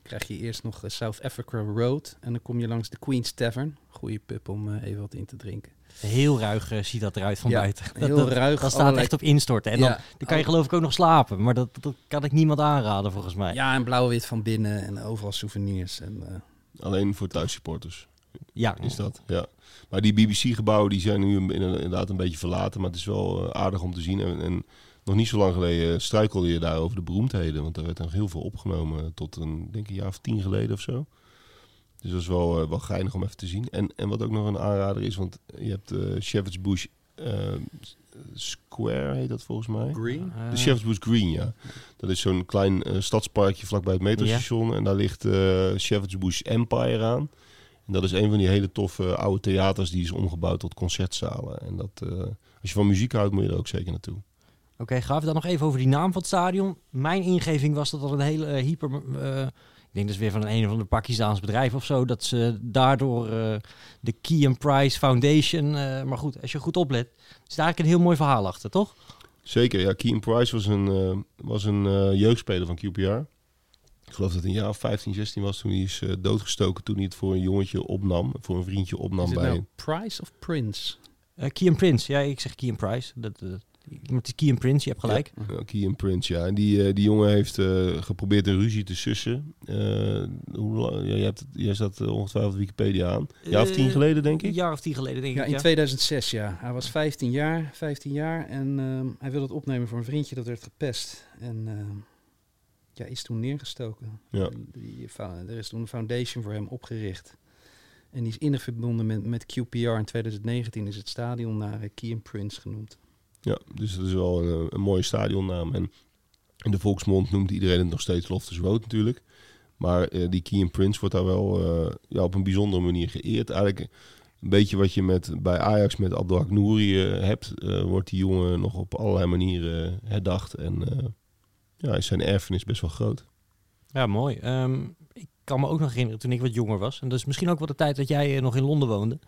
Krijg je eerst nog eh, South Africa Road. En dan kom je langs de Queen's Tavern. Goeie pub om eh, even wat in te drinken. Heel ruig eh, ziet dat eruit van Ja, buiten. heel dat, dat, ruig, Dat staat allerlei- echt op instorten. En dan, Ja, dan kan je geloof ik ook nog slapen. Maar dat, dat kan ik niemand aanraden volgens mij. Ja, en blauw-wit van binnen en overal souvenirs. En, eh, Alleen voor thuissupporters. Ja, is dat. Ja. Maar die BBC-gebouwen die zijn nu inderdaad een beetje verlaten. Maar het is wel aardig om te zien. En, en nog niet zo lang geleden struikelde je daar over de beroemdheden. Want er werd nog heel veel opgenomen tot een, denk ik, een jaar of tien geleden of zo. Dus dat is wel, eh, wel geinig om even te zien. En, en wat ook nog een aanrader is, want je hebt eh Shepherd's Bush eh, Square, heet dat volgens mij. Green? De Shepherd's Bush Green, ja. Dat is zo'n klein eh, stadsparkje vlakbij het metrostation. En daar ligt eh Shepherd's Bush Empire aan. En dat is een van die hele toffe oude theaters die is omgebouwd tot concertzalen. En dat, eh, als je van muziek houdt, moet je er ook zeker naartoe. Oké, gaaf. Dan nog even over die naam van het stadion. Mijn ingeving was dat dat een hele eh, hyper... eh, ik denk dat is weer van een, een of ander Pakistaans bedrijf of zo. Dat ze daardoor eh, de Key and Price Foundation... eh, maar goed, als je goed oplet, is daar eigenlijk een heel mooi verhaal achter, toch? Zeker, ja. Keen Price was een, eh, was een eh, jeugdspeler van QPR. Ik geloof dat hij een jaar of 15, 16 was toen hij is doodgestoken. Toen hij het voor een jongetje opnam, voor een vriendje opnam Is het bij... nou Price of Prince? Eh Key and Prince. Ja, ik zeg Key and Price. Dat, eh, is Key and Prince, je hebt gelijk. Ja, Key Prince, ja. En die, eh, die jongen heeft eh, geprobeerd een ruzie te sussen. Eh, hoe lang, ja, je hebt, jij zat eh, ongetwijfeld Wikipedia aan. Een jaar of tien geleden, denk ik. Een jaar of tien geleden, denk Ja, ik. in Ja. 2006, ja. Hij was 15 jaar, 15 jaar en ehm, hij wilde het opnemen voor een vriendje dat werd gepest. En ehm, ja, is toen neergestoken. Ja. Die, er is toen een foundation voor hem opgericht. En die is innig verbonden met, met QPR. In 2019 is het stadion naar uh, Key Prince genoemd. Ja, dus dat is wel een, een mooie stadionnaam. En in de volksmond noemt iedereen het nog steeds Loftus Road natuurlijk. Maar eh, die Key Prince wordt daar wel eh, ja, op een bijzondere manier geëerd. Eigenlijk een beetje wat je met, bij Ajax met Abdelhak Nouri eh, hebt, eh, wordt die jongen nog op allerlei manieren eh, herdacht. En eh, ja, zijn erfenis best wel groot. Ja, mooi. Ehm, ik kan me ook nog herinneren toen ik wat jonger was. En dat is misschien ook wel de tijd dat jij eh, nog in Londen woonde.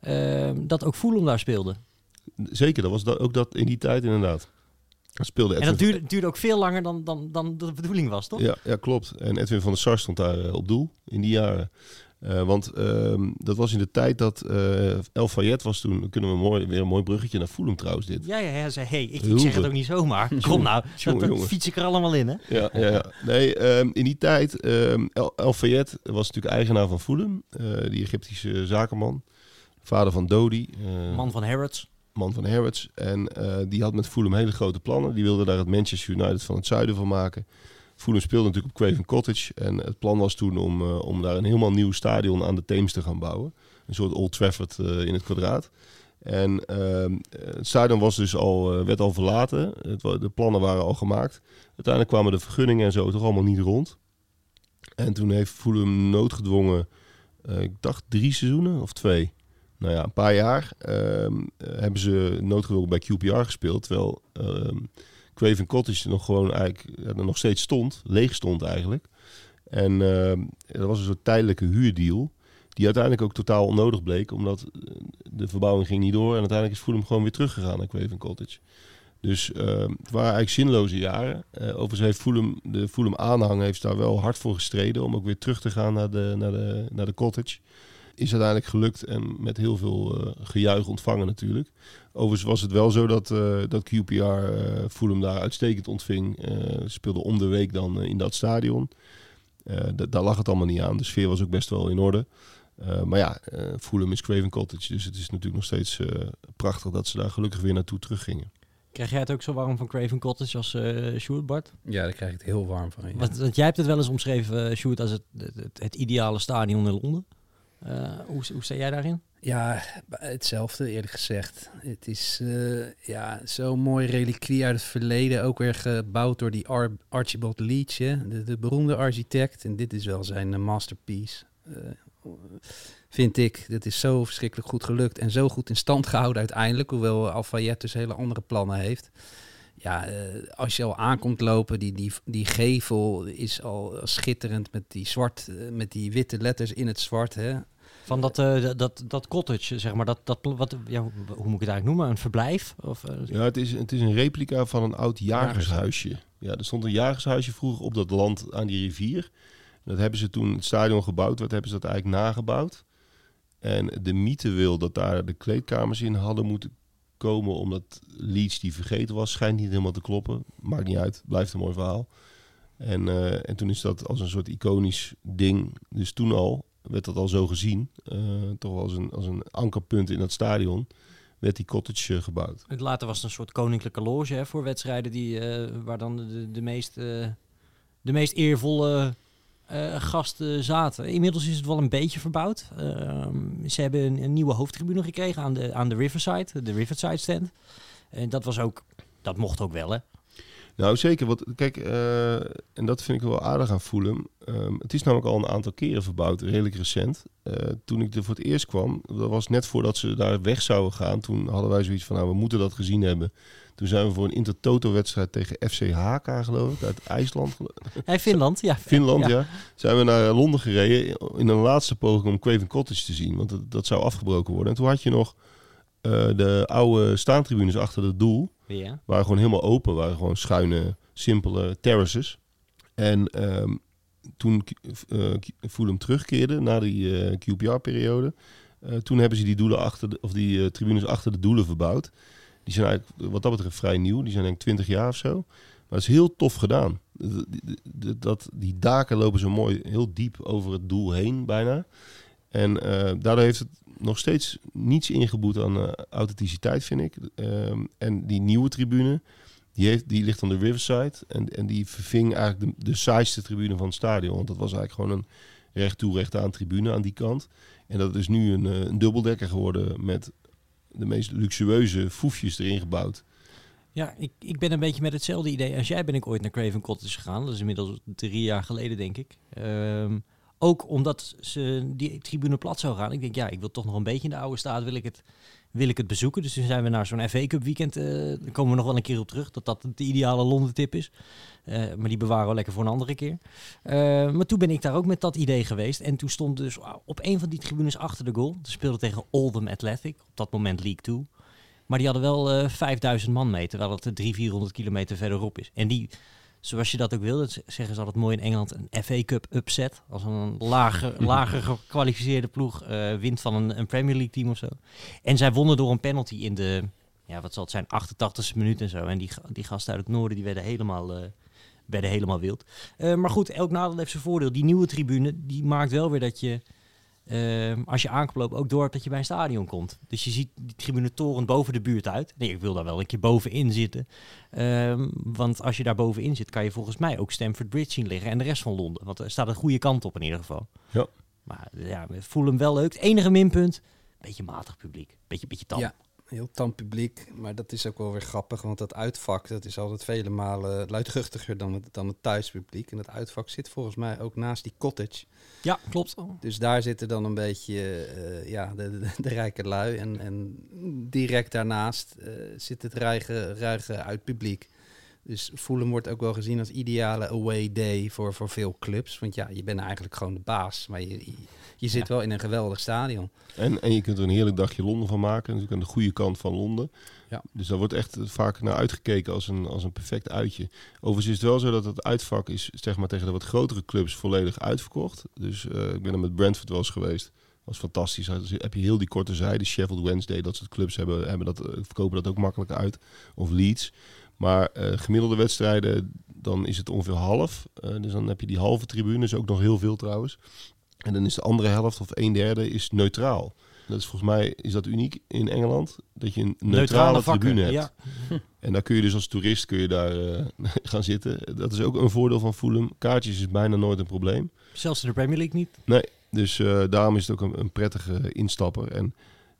ehm, dat ook Fulham daar speelde. Zeker, dat was dat, ook dat in die tijd inderdaad. Dat speelde En Edwin dat duurde, duurde ook veel langer dan, dan, dan de bedoeling was, toch? Ja, ja, klopt. En Edwin van der Sar stond daar eh, op doel in die jaren. Eh, want ehm, dat was in de tijd dat eh El Fayette was toen. Kunnen we mooi, weer een mooi bruggetje naar Fulham trouwens dit. Ja, ja, hij zei, hey, ik, ik zeg het ook niet zomaar. Kom nou, dat, jongen, dat jongen. fiets ik er allemaal in, hè? Ja, ja, ja. Nee, ehm, in die tijd, ehm El, El Fayette was natuurlijk eigenaar van Fulham. die Egyptische zakenman. Vader van Dodi. Man van Harrods. Man van Harrods. En eh, die had met Fulham hele grote plannen. Die wilde daar het Manchester United van het zuiden van maken. Fulham speelde natuurlijk op Craven Cottage. En het plan was toen om, eh, om daar een helemaal nieuw stadion aan de Theems te gaan bouwen. Een soort Old Trafford eh, in het kwadraat. En ehm, het stadion was dus al, werd al verlaten. De plannen waren al gemaakt. Uiteindelijk kwamen de vergunningen en zo toch allemaal niet rond. En toen heeft Fulham noodgedwongen, ik dacht drie seizoenen of twee. Nou ja, een paar jaar ehm, eh, hebben ze noodgedwongen bij QPR gespeeld. Terwijl ehm Craven Cottage nog gewoon eigenlijk er nog steeds stond. Leeg stond eigenlijk. En ehm er was een soort tijdelijke huurdeal. Die uiteindelijk ook totaal onnodig bleek. Omdat eh, de verbouwing ging niet door. En uiteindelijk is Fulham gewoon weer teruggegaan naar Craven Cottage. Dus het waren eigenlijk zinloze jaren. Eh, overigens heeft Fulham, de Fulham aanhang heeft daar wel hard voor gestreden. Om ook weer terug te gaan naar de, naar de, naar de cottage. Is uiteindelijk gelukt en met heel veel eh, gejuich ontvangen natuurlijk. Overigens was het wel zo dat, eh, dat QPR eh Fulham daar uitstekend ontving. Eh, Ze speelden om de week dan in dat stadion. Eh, da- daar lag het allemaal niet aan. De sfeer was ook best wel in orde. Eh, maar ja, eh Fulham is Craven Cottage. Dus het is natuurlijk nog steeds eh, prachtig dat ze daar gelukkig weer naartoe teruggingen. Krijg jij het ook zo warm van Craven Cottage als eh Sjoerd, Bart? Ja, daar krijg ik het heel warm van. ja. Want, want jij hebt het wel eens omschreven, Sjoerd, als het, het, het ideale stadion in Londen. Eh, hoe, hoe sta jij daarin? Ja, hetzelfde eerlijk gezegd. Het is eh, ja, zo'n mooi reliquie uit het verleden. Ook weer gebouwd door die Ar- Archibald Leach, de, de beroemde architect. En dit is wel zijn eh, masterpiece. vind ik. Dit is zo verschrikkelijk goed gelukt. En zo goed in stand gehouden uiteindelijk. Hoewel Alfayette dus hele andere plannen heeft. Ja, als je al aankomt lopen, die, die, die gevel is al schitterend met die zwart, met die witte letters in het zwart. Hè. Van dat, eh, dat, dat cottage, zeg maar, dat, dat, wat, ja, hoe moet ik het eigenlijk noemen? Een verblijf? Of, eh, Ja, het is, het is een replica van een oud jagershuisje. Ja, er stond een jagershuisje vroeger op dat land aan die rivier. Dat hebben ze toen het stadion gebouwd werd, hebben ze dat eigenlijk nagebouwd. En de mythe wil dat daar de kleedkamers in hadden moeten komen, omdat Leeds die vergeten was. Schijnt niet helemaal te kloppen. Maakt niet uit, blijft een mooi verhaal. En, eh, en toen is dat als een soort iconisch ding, dus toen al, werd dat al zo gezien. eh, toch als een, als een ankerpunt in dat stadion, werd die cottage eh, gebouwd. Het Later was het een soort koninklijke loge hè, voor wedstrijden die, eh, waar dan de, de, meest, de meest eervolle gasten zaten. Inmiddels is het wel een beetje verbouwd. Ehm, ze hebben een, een nieuwe hoofdtribune gekregen aan de, aan de Riverside, de Riverside stand. En dat was ook, dat mocht ook wel hè. Nou, zeker. Want kijk, eh, en dat vind ik wel aardig aan Fulham. Ehm, het is namelijk al een aantal keren verbouwd, redelijk recent. Eh, toen ik er voor het eerst kwam, dat was net voordat ze daar weg zouden gaan. Toen hadden wij zoiets van, nou, we moeten dat gezien hebben. Toen zijn we voor een Intertoto-wedstrijd tegen FC geloof ik, uit IJsland. Hey, Finland, ja. Finland, ja. Zijn we naar Londen gereden in een laatste poging om Craven Cottage te zien. Want dat, dat zou afgebroken worden. En toen had je nog eh, de oude staantribunes achter het doel. Ja. waren gewoon helemaal open, waren gewoon schuine, simpele terraces. En ehm, toen uh, Fulham terugkeerde na die eh, QPR-periode, eh, toen hebben ze die doelen achter de, of die tribunes achter de doelen verbouwd. Die zijn eigenlijk wat dat betreft vrij nieuw. Die zijn denk ik 20 jaar of zo. Maar het is heel tof gedaan. Dat, die daken lopen zo mooi heel diep over het doel heen bijna. En eh, daardoor heeft het nog steeds niets ingeboet aan eh, authenticiteit, vind ik. Ehm, en die nieuwe tribune, die, heeft, die ligt aan de Riverside. En, en die verving eigenlijk de, de saaiste tribune van het stadion. Want dat was eigenlijk gewoon een recht toe, recht aan tribune aan die kant. En dat is nu een, eh, een dubbeldekker geworden met de meest luxueuze foefjes erin gebouwd. Ja, ik, ik ben een beetje met hetzelfde idee als jij ben ik ooit naar Craven Cottage gegaan. Dat is inmiddels drie jaar geleden, denk ik. Ehm, ook omdat ze die tribune plat zou gaan. Ik denk, ja, ik wil toch nog een beetje in de oude staat, wil ik het, wil ik het bezoeken. Dus toen zijn we naar zo'n FA Cup weekend, eh daar komen we nog wel een keer op terug, dat dat de ideale Londen tip is. Eh, maar die bewaren we lekker voor een andere keer. Eh, maar toen ben ik daar ook met dat idee geweest. En toen stond dus op een van die tribunes achter de goal. Ze speelden tegen Oldham Athletic, op dat moment League 2. Maar die hadden wel eh 5000 man mee, terwijl het 300, 400 kilometer verderop is. En die, zoals je dat ook wil, dat zeggen ze altijd mooi in Engeland, een FA Cup upset. Als een lager, lager gekwalificeerde ploeg eh, wint van een, een Premier League team of zo. En zij wonnen door een penalty in de, ja wat zal het zijn, 88ste minuut en zo. En die, die gasten uit het noorden, die werden helemaal... eh, werden helemaal wild. Eh, maar goed, elk nadeel heeft zijn voordeel. Die nieuwe tribune, die maakt wel weer dat je, eh, als je aankomt lopen, ook door hebt dat je bij een stadion komt. Dus je ziet die tribune toren boven de buurt uit. Nee, ik wil daar wel een keer bovenin zitten. Ehm, want als je daar bovenin zit, kan je volgens mij ook Stamford Bridge zien liggen en de rest van Londen. Want er staat een goede kant op in ieder geval. Ja. Maar ja, we voelen hem wel leuk. Het enige minpunt, beetje matig publiek. Beetje, beetje tam. Ja, heel tam publiek. Maar dat is ook wel weer grappig, want dat uitvak dat is altijd vele malen luidruchtiger dan het, dan het thuispubliek. En het uitvak zit volgens mij ook naast die cottage. Ja, klopt. Dus daar zitten dan een beetje eh, ja, de, de, de rijke lui. En, en direct daarnaast eh, zit het ruige, ruige uitpubliek. Dus Fulham wordt ook wel gezien als ideale away day voor, voor veel clubs. Want ja, je bent eigenlijk gewoon de baas. Maar je, je, je zit wel in een geweldig stadion. En, en je kunt er een heerlijk dagje Londen van maken. Natuurlijk aan de goede kant van Londen. Ja. Dus daar wordt echt vaak naar uitgekeken als een, als een perfect uitje. Overigens is het wel zo dat het uitvak is zeg maar, tegen de wat grotere clubs volledig uitverkocht. Dus eh, ik ben er met Brentford wel eens geweest. Dat was fantastisch. Dus heb je heel die korte zijde. Sheffield Wednesday, dat soort clubs hebben, hebben dat, eh, verkopen dat ook makkelijk uit. Of Leeds. Maar eh, gemiddelde wedstrijden, dan is het ongeveer half. Dus dan heb je die halve tribune, is ook nog heel veel trouwens. En dan is de andere helft of een derde is neutraal. Dat is volgens mij is dat uniek in Engeland dat je een neutrale, vakken. tribune hebt. Ja. En dan kun je dus als toerist kun je daar eh, gaan zitten. Dat is ook een voordeel van Fulham. Kaartjes is bijna nooit een probleem. Zelfs in de Premier League niet. Dus eh, daarom is het ook een, een prettige instapper. En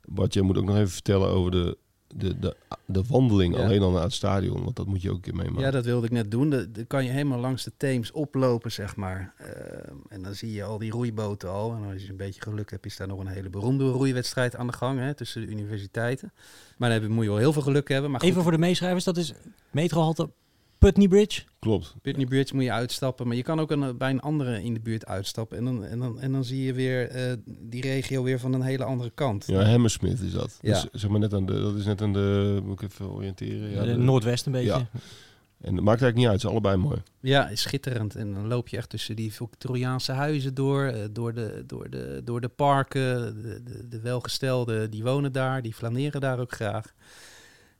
Bart, jij moet ook nog even vertellen over de, de, de, de wandeling Ja. alleen al naar het stadion. Want dat moet je ook een keer meemaken. Ja, dat wilde ik net doen. Da- Dan kan je helemaal langs de Theems oplopen, zeg maar. Ehm, en dan zie je al die roeiboten al. En als je een beetje geluk hebt, is daar nog een hele beroemde roeiwedstrijd aan de gang hè, tussen de universiteiten. Maar dan heb je, moet je wel heel veel geluk hebben. Maar goed, Even voor de meeschrijvers, dat is metrohalte Putney Bridge. Klopt. Putney Bridge moet je uitstappen. Maar je kan ook een, bij een andere in de buurt uitstappen. En dan, en dan, en dan zie je weer eh, die regio weer van een hele andere kant. Ja, Hammersmith is dat. Ja. Dus, zeg maar net aan de, dat is net aan de... Moet ik even oriënteren? Ja, de- Noordwest een beetje. Ja. En het maakt eigenlijk niet uit. Ze zijn allebei mooi. Ja, is schitterend. En dan loop je echt tussen die Victoriaanse huizen door, eh, door, de, door, de, door de parken. De, de, de welgestelden, die wonen daar, die flaneren daar ook graag.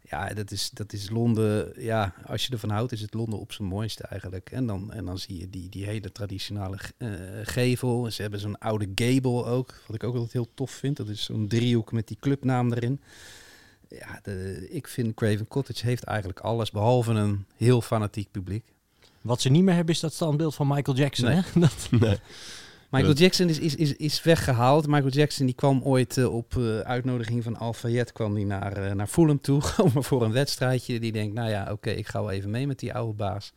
Ja, dat is, dat is Londen. Ja, als je ervan houdt, is het Londen op zijn mooiste eigenlijk. En dan, en dan zie je die, die hele traditionele eh, gevel. Ze hebben zo'n oude gable ook, wat ik ook altijd heel tof vind. Dat is zo'n driehoek met die clubnaam erin. Ja, de, ik vind Craven Cottage heeft eigenlijk alles, behalve een heel fanatiek publiek. Wat ze niet meer hebben is dat standbeeld van Michael Jackson. Nee. Hè? Dat, Nee. Michael Jackson is, is, is, is weggehaald. Michael Jackson die kwam ooit eh, op eh, uitnodiging van Al Fayed kwam die naar, eh, naar Fulham toe. Gewoon voor een wedstrijdje. Die denkt, nou ja, oké, ik ga wel even mee met die oude baas.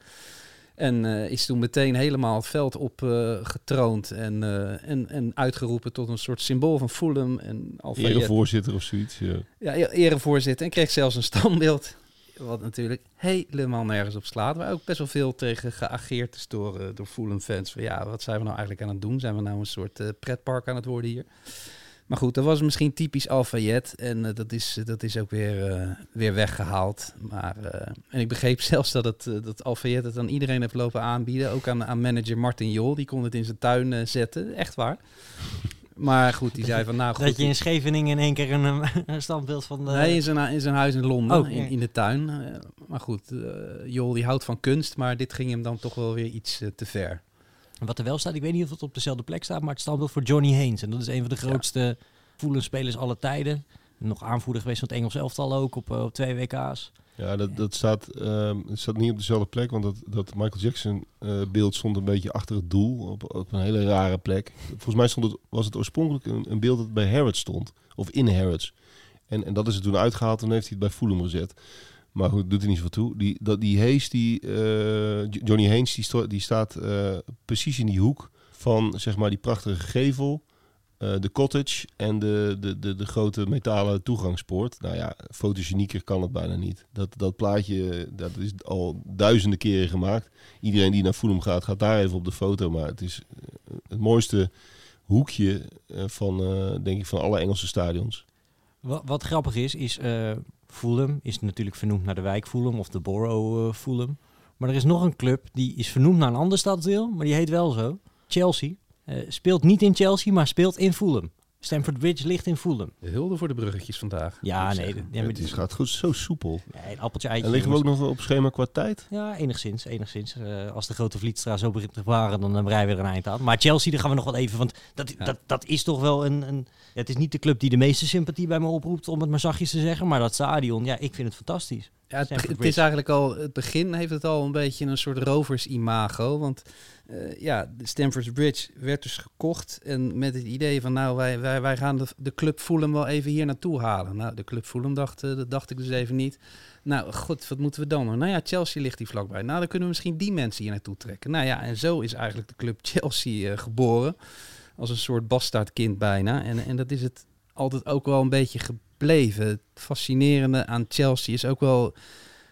En is toen meteen helemaal het veld op getroond en, en, en uitgeroepen tot een soort symbool van Fulham. En Al Fayed Erevoorzitter of zoiets. Ja. ja, e- erevoorzitter en kreeg zelfs een standbeeld. Wat natuurlijk helemaal nergens op slaat. Waar ook best wel veel tegen geageerd is door, eh, door Fulham-fans. Van ja, wat zijn we nou eigenlijk aan het doen? Zijn we nou een soort eh, pretpark aan het worden hier? Maar goed, dat was misschien typisch Alfayet. En eh, dat, is, dat is ook weer, weer weggehaald. Maar, en ik begreep zelfs dat, het, dat Alfayet het aan iedereen heeft lopen aanbieden. Ook aan, aan manager Martin Jol. Die kon het in zijn tuin zetten. Echt waar. Maar goed, die zei van nou goed. dat je in Scheveningen in één keer een, een standbeeld van... De... Nee, in zijn, in zijn huis in Londen, Oh, in, ja. in de tuin. Eh, maar goed, eh Jol die houdt van kunst, maar dit ging hem dan toch wel weer iets eh, te ver. Wat er wel staat, ik weet niet of het op dezelfde plek staat, maar het standbeeld voor Johnny Haynes. En dat is een van de grootste voelenspelers aller tijden. Nog aanvoerder geweest van het Engels elftal ook op, op twee WK's. Ja, dat, dat staat, ehm, het staat niet op dezelfde plek, want dat, dat Michael Jackson eh, beeld stond een beetje achter het doel, op, op een hele rare plek. Volgens mij stond het, was het oorspronkelijk een, een beeld dat bij Harrods stond, of in Harrods. En, en dat is er toen uitgehaald en heeft hij het bij Fulham gezet. Maar goed, doet er niet zoveel toe. Die, dat, die Hayes, die, eh, Johnny Haynes, die, die staat eh, precies in die hoek van zeg maar die prachtige gevel, eh, de cottage en de, de, de, de grote metalen toegangspoort. Nou ja, fotogenieker kan het bijna niet. Dat, dat plaatje, dat is al duizenden keren gemaakt. Iedereen die naar Fulham gaat, gaat daar even op de foto. Maar het is eh, het mooiste hoekje eh, van, denk ik, van alle Engelse stadions. Wat, wat grappig is, is eh Fulham is natuurlijk vernoemd naar de wijk Fulham of de borough Fulham. Maar er is nog een club die is vernoemd naar een ander stadsdeel, maar die heet wel zo. Chelsea. Eh, speelt niet in Chelsea, maar speelt in Fulham. Stamford Bridge ligt in Fulham. De hulde voor de bruggetjes vandaag. Ja, nee, ja, het is, gaat goed, zo soepel. nee, een appeltje eitje. En liggen we ook nog op schema qua tijd? Ja, enigszins, enigszins. Eh, als de grote Vlietstra zo begint te varen, dan, dan rijden we er een eind aan. Maar Chelsea, daar gaan we nog wel even, want dat, Ja. dat, dat is toch wel een, een... Het is niet de club die de meeste sympathie bij me oproept, om het maar zachtjes te zeggen. Maar dat stadion, ja, ik vind het fantastisch. Ja, het, het is eigenlijk al, het begin heeft het al een beetje een soort rovers-imago. Want eh, ja, de Stamford Bridge werd dus gekocht. En met het idee van, nou, wij, wij, wij gaan de, de club Fulham wel even hier naartoe halen. Nou, de club Fulham dacht, eh, dat dacht ik dus even niet. Nou, god, wat moeten we dan doen? Nou ja, Chelsea ligt hier vlakbij. Nou, dan kunnen we misschien die mensen hier naartoe trekken. Nou ja, en zo is eigenlijk de club Chelsea eh, geboren. Als een soort bastaardkind bijna. En, en dat is het altijd ook wel een beetje gebleven. Het fascinerende aan Chelsea is ook wel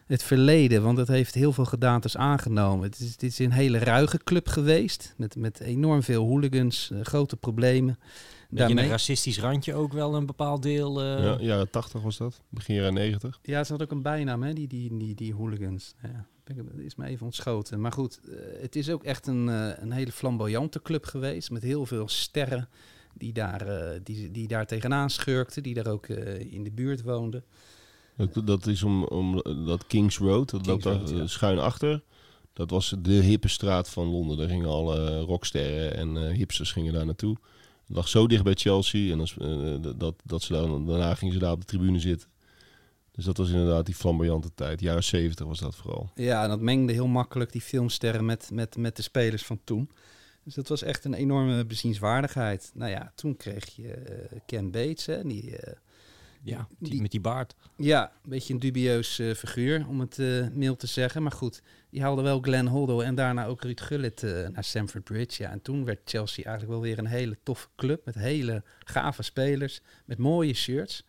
het verleden, want het heeft heel veel gedaantes aangenomen. Het is, het is een hele ruige club geweest, met, met enorm veel hooligans, eh, grote problemen. Beetje Daarmee, een racistisch randje ook wel een bepaald deel. eh. Ja, jaren 80 was dat, begin jaren 90. ja, ze had ook een bijnaam, hè, die, die, die, die hooligans. Ja, dat is me even ontschoten. Maar goed, eh, het is ook echt een, eh, een hele flamboyante club geweest, met heel veel sterren die daar, die, die daar tegenaan schurkten, die daar ook eh, in de buurt woonden. Dat, dat is om, om dat Kings Road, dat loopt daar ja. eh, schuin achter. Dat was de hippe straat van Londen. Daar gingen alle rocksterren en eh, hipsters gingen daar naartoe. Het lag zo dicht bij Chelsea en dat, eh, dat, dat ze daar, daarna gingen ze daar op de tribune zitten. Dus dat was inderdaad die flamboyante tijd. Jaren 70 was dat vooral. Ja, en dat mengde heel makkelijk die filmsterren met, met, met de spelers van toen. Dus dat was echt een enorme bezienswaardigheid. Nou ja, toen kreeg je eh, Ken Bates, hè, die, eh, ja, die, die- met die baard. ja, een beetje een dubieus eh, figuur, om het eh mild te zeggen. Maar goed, die haalde wel Glenn Hoddle en daarna ook Ruud Gullit eh, naar Stamford Bridge. Ja, en toen werd Chelsea eigenlijk wel weer een hele toffe club met hele gave spelers, met mooie shirts.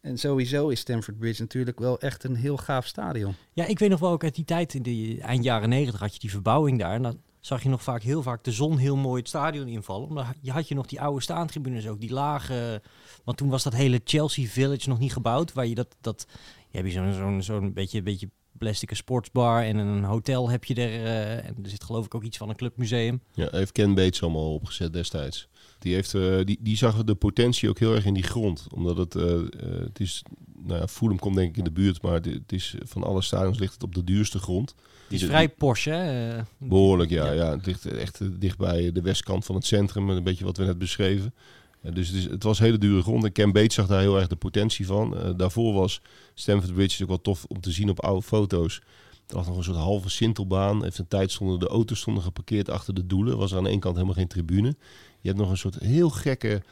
En sowieso is Stamford Bridge natuurlijk wel echt een heel gaaf stadion. Ja, ik weet nog wel ook uit die tijd, in de eind jaren negentig, had je die verbouwing daar. En dan zag je nog vaak heel vaak de zon heel mooi het stadion invallen. Maar je had je nog die oude staantribunes ook, die lage... Want toen was dat hele Chelsea Village nog niet gebouwd, waar je dat... dat je hebt zo'n zo'n zo'n beetje, beetje plastic sportsbar en een hotel heb je er. eh, en er zit geloof ik ook iets van een clubmuseum. Ja, heeft Ken Bates allemaal opgezet destijds. Die, heeft, eh, die, die zag de potentie ook heel erg in die grond. Omdat het, eh, het is, nou ja, Fulham komt denk ik in de buurt, maar het is van alle stadions ligt het op de duurste grond. Is vrij Porsche, hè? eh, Behoorlijk, ja. Ja. ja. het ligt echt eh, dicht bij de westkant van het centrum, een beetje wat we net beschreven. Eh, dus het, is, het was hele dure grond en Ken Bates zag daar heel erg de potentie van. Eh, daarvoor was Stamford Bridge ook wel tof om te zien op oude foto's. Er lag nog een soort halve sintelbaan. Heeft een tijd stonden de auto's stonden geparkeerd achter de doelen. Was er aan de ene kant helemaal geen tribune. Je hebt nog een soort heel gekke,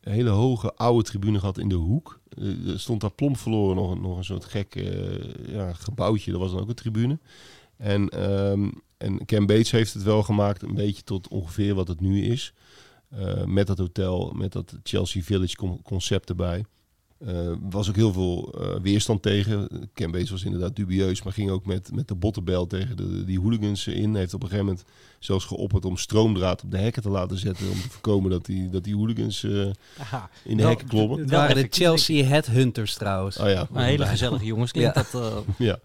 hele hoge oude tribune gehad in de hoek. Er stond daar plomp verloren nog, een- nog een soort gek ja, gebouwtje. Dat was dan ook een tribune. En, ehm, en Ken Bates heeft het wel gemaakt een beetje tot ongeveer wat het nu is. Eh, met dat hotel, met dat Chelsea Village con- concept erbij. Er was ook heel veel eh, weerstand tegen. Ken Bates was inderdaad dubieus, maar ging ook met, met de bottenbel tegen de, die hooligans in. Heeft op een gegeven moment zelfs geopperd om stroomdraad op de hekken te laten zetten. Om te voorkomen dat die, dat die hooligans eh, Aha. in de Wel- hekken klommen. Het waren de. Chelsea Headhunters trouwens. Oh ja, Een hele gezellige jongens klinkt Ja. dat. eh, Ja.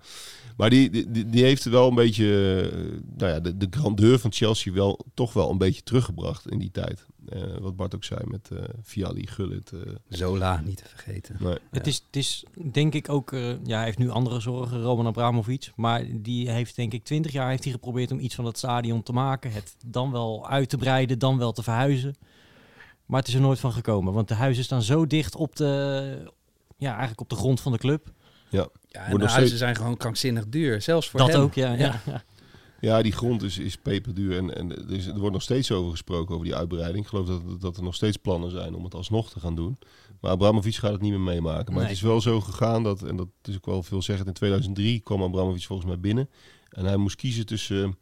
Maar die, die- die, heeft wel een beetje, eh, nou ja, de, de grandeur van Chelsea wel toch wel een beetje teruggebracht in die tijd. Eh, wat Bart ook zei met eh Vialli, Gullit. eh, Zola, niet te vergeten. nee. Het, is, het is denk ik ook, eh, ja, hij heeft nu andere zorgen, Roman Abramovic. Maar die heeft denk ik twintig jaar heeft hij geprobeerd om iets van dat stadion te maken. Het dan wel uit te breiden, dan wel te verhuizen. Maar het is er nooit van gekomen. Want de huizen staan zo dicht op de, ja, eigenlijk op de grond van de club. Ja, en Wordt de huizen steeds- zijn gewoon krankzinnig duur. Zelfs voor dat hem. ook, ja. ja. ja. Ja, die grond is, is peperduur en, en er, is- er wordt nog steeds over gesproken over die uitbreiding. Ik geloof dat, dat er nog steeds plannen zijn om het alsnog te gaan doen. Maar Abramovic gaat het niet meer meemaken. Maar Nee. het is wel zo gegaan dat, en dat is ook wel veelzeggend, in 2003 kwam Abramovic volgens mij binnen. En hij moest kiezen tussen,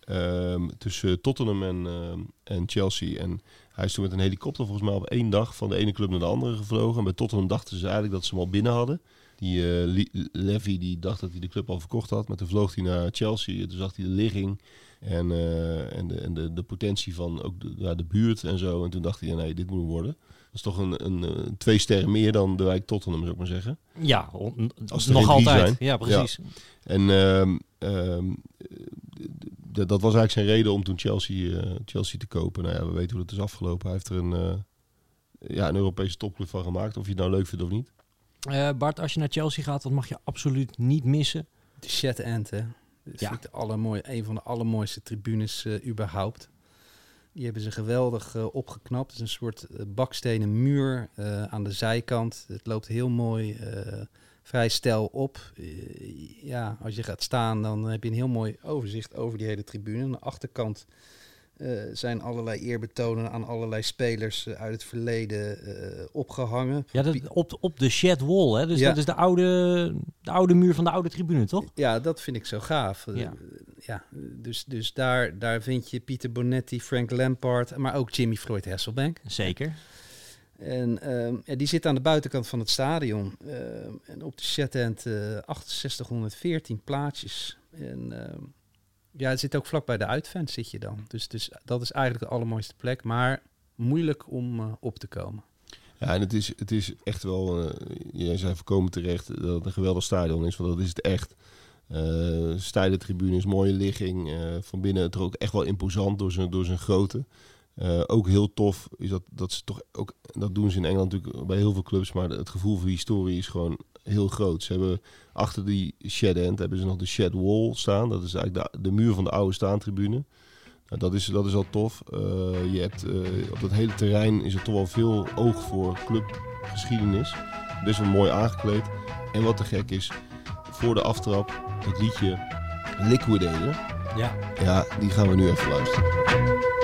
ehm, tussen Tottenham en, ehm, en Chelsea. En hij is toen met een helikopter volgens mij op één dag van de ene club naar de andere gevlogen. En bij Tottenham dachten ze eigenlijk dat ze hem al binnen hadden. Die eh, Levy die dacht dat hij de club al verkocht had. Maar toen vloog hij naar Chelsea. Toen zag hij de ligging en, eh, en, de, en de, de potentie van ook de, ja, de buurt en zo. En toen dacht hij, nee, dit moet worden. Dat is toch een, een, twee sterren meer dan de wijk Tottenham, zou ik maar zeggen. Ja, on- Als nog altijd. zijn. Ja, precies. En ehm, ehm, dat was eigenlijk zijn reden om toen Chelsea, eh, Chelsea te kopen. Nou ja, we weten hoe het is afgelopen. Hij heeft er een, ja, een Europese topclub van gemaakt. Of je het nou leuk vindt of niet. Eh, Bart, als je naar Chelsea gaat, dat mag je absoluut niet missen. De Shed End, hè. Dat Ja. allermooi, een van de allermooiste tribunes eh, überhaupt. Die hebben ze geweldig eh, opgeknapt. Het is een soort bakstenen muur aan de zijkant. Het loopt heel mooi vrij stijl op. Ja, als je gaat staan, dan heb je een heel mooi overzicht over die hele tribune. Aan de achterkant eh, zijn allerlei eerbetonen aan allerlei spelers eh, uit het verleden eh, opgehangen. Ja, dat, op, op de shed wall, hè? Dus Ja. dat is de oude, de oude muur van de oude tribune, toch? Ja, dat vind ik zo gaaf. Ja. Ja, dus, dus daar, daar vind je Pieter Bonetti, Frank Lampard, maar ook Jimmy Floyd Hasselbank. Zeker. En ehm, ja, die zit aan de buitenkant van het stadion. Ehm, en op de chat-end eh 6814 plaatjes. En ehm, ja, het zit ook vlak bij de uitvent zit je dan. Dus, dus dat is eigenlijk de allermooiste plek, maar moeilijk om eh, op te komen. Ja, en het is, het is echt wel, eh, jij zei voorkomen terecht, dat het een geweldig stadion is, want dat is het echt. Eh steile tribunes, mooie ligging, eh, van binnen het er ook echt wel imposant door zijn, door zijn grootte. Ook heel tof is dat, dat ze toch ook, dat doen ze in Engeland natuurlijk bij heel veel clubs, maar het gevoel voor historie is gewoon heel groot. Ze hebben achter die shed end hebben ze nog de shed wall staan, dat is eigenlijk de, de muur van de oude staantribune. Nou, dat, is, dat is al tof. Eh, je hebt, eh, op dat hele terrein is er toch wel veel oog voor clubgeschiedenis. Best wel mooi aangekleed. En wat te gek is, voor de aftrap, het liedje Liquidator. Ja. Ja, die gaan we nu even luisteren.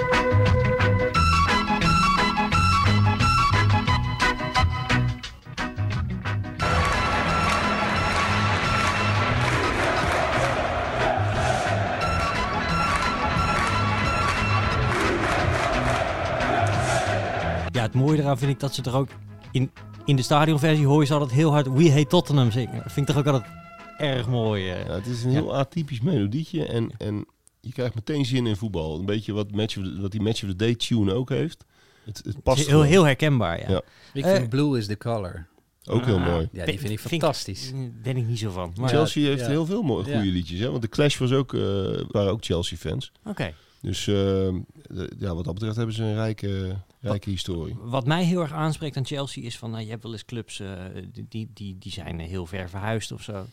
Mooie eraan vind ik dat ze er ook in, in de stadionversie hoor je ze altijd heel hard We Hate Tottenham zingen. Dat vind ik toch ook altijd erg mooi. eh. Ja, het is een heel atypisch melodietje en, en je krijgt meteen zin in voetbal. Een beetje wat, match of the- wat die Match of the Day tune ook heeft. Het, het past heel, heel herkenbaar, ja. Ja. Ik Eh, vind Blue is the color. Ook heel Ah, mooi. Ja, die vind ik Vind ik- fantastisch. Mm, Ben ik niet zo van. Maar, Chelsea heeft ja. heel veel mooie, goede Ja. liedjes. Hè? Want de Clash was ook, eh, waren ook Chelsea-fans. Oké. Dus eh, de- ja, wat dat betreft hebben ze een rijke, rijke historie. Wat mij heel erg aanspreekt aan Chelsea is van, nou, je hebt wel eens clubs eh, die, die, die, zijn eh, heel ver verhuisd of zo.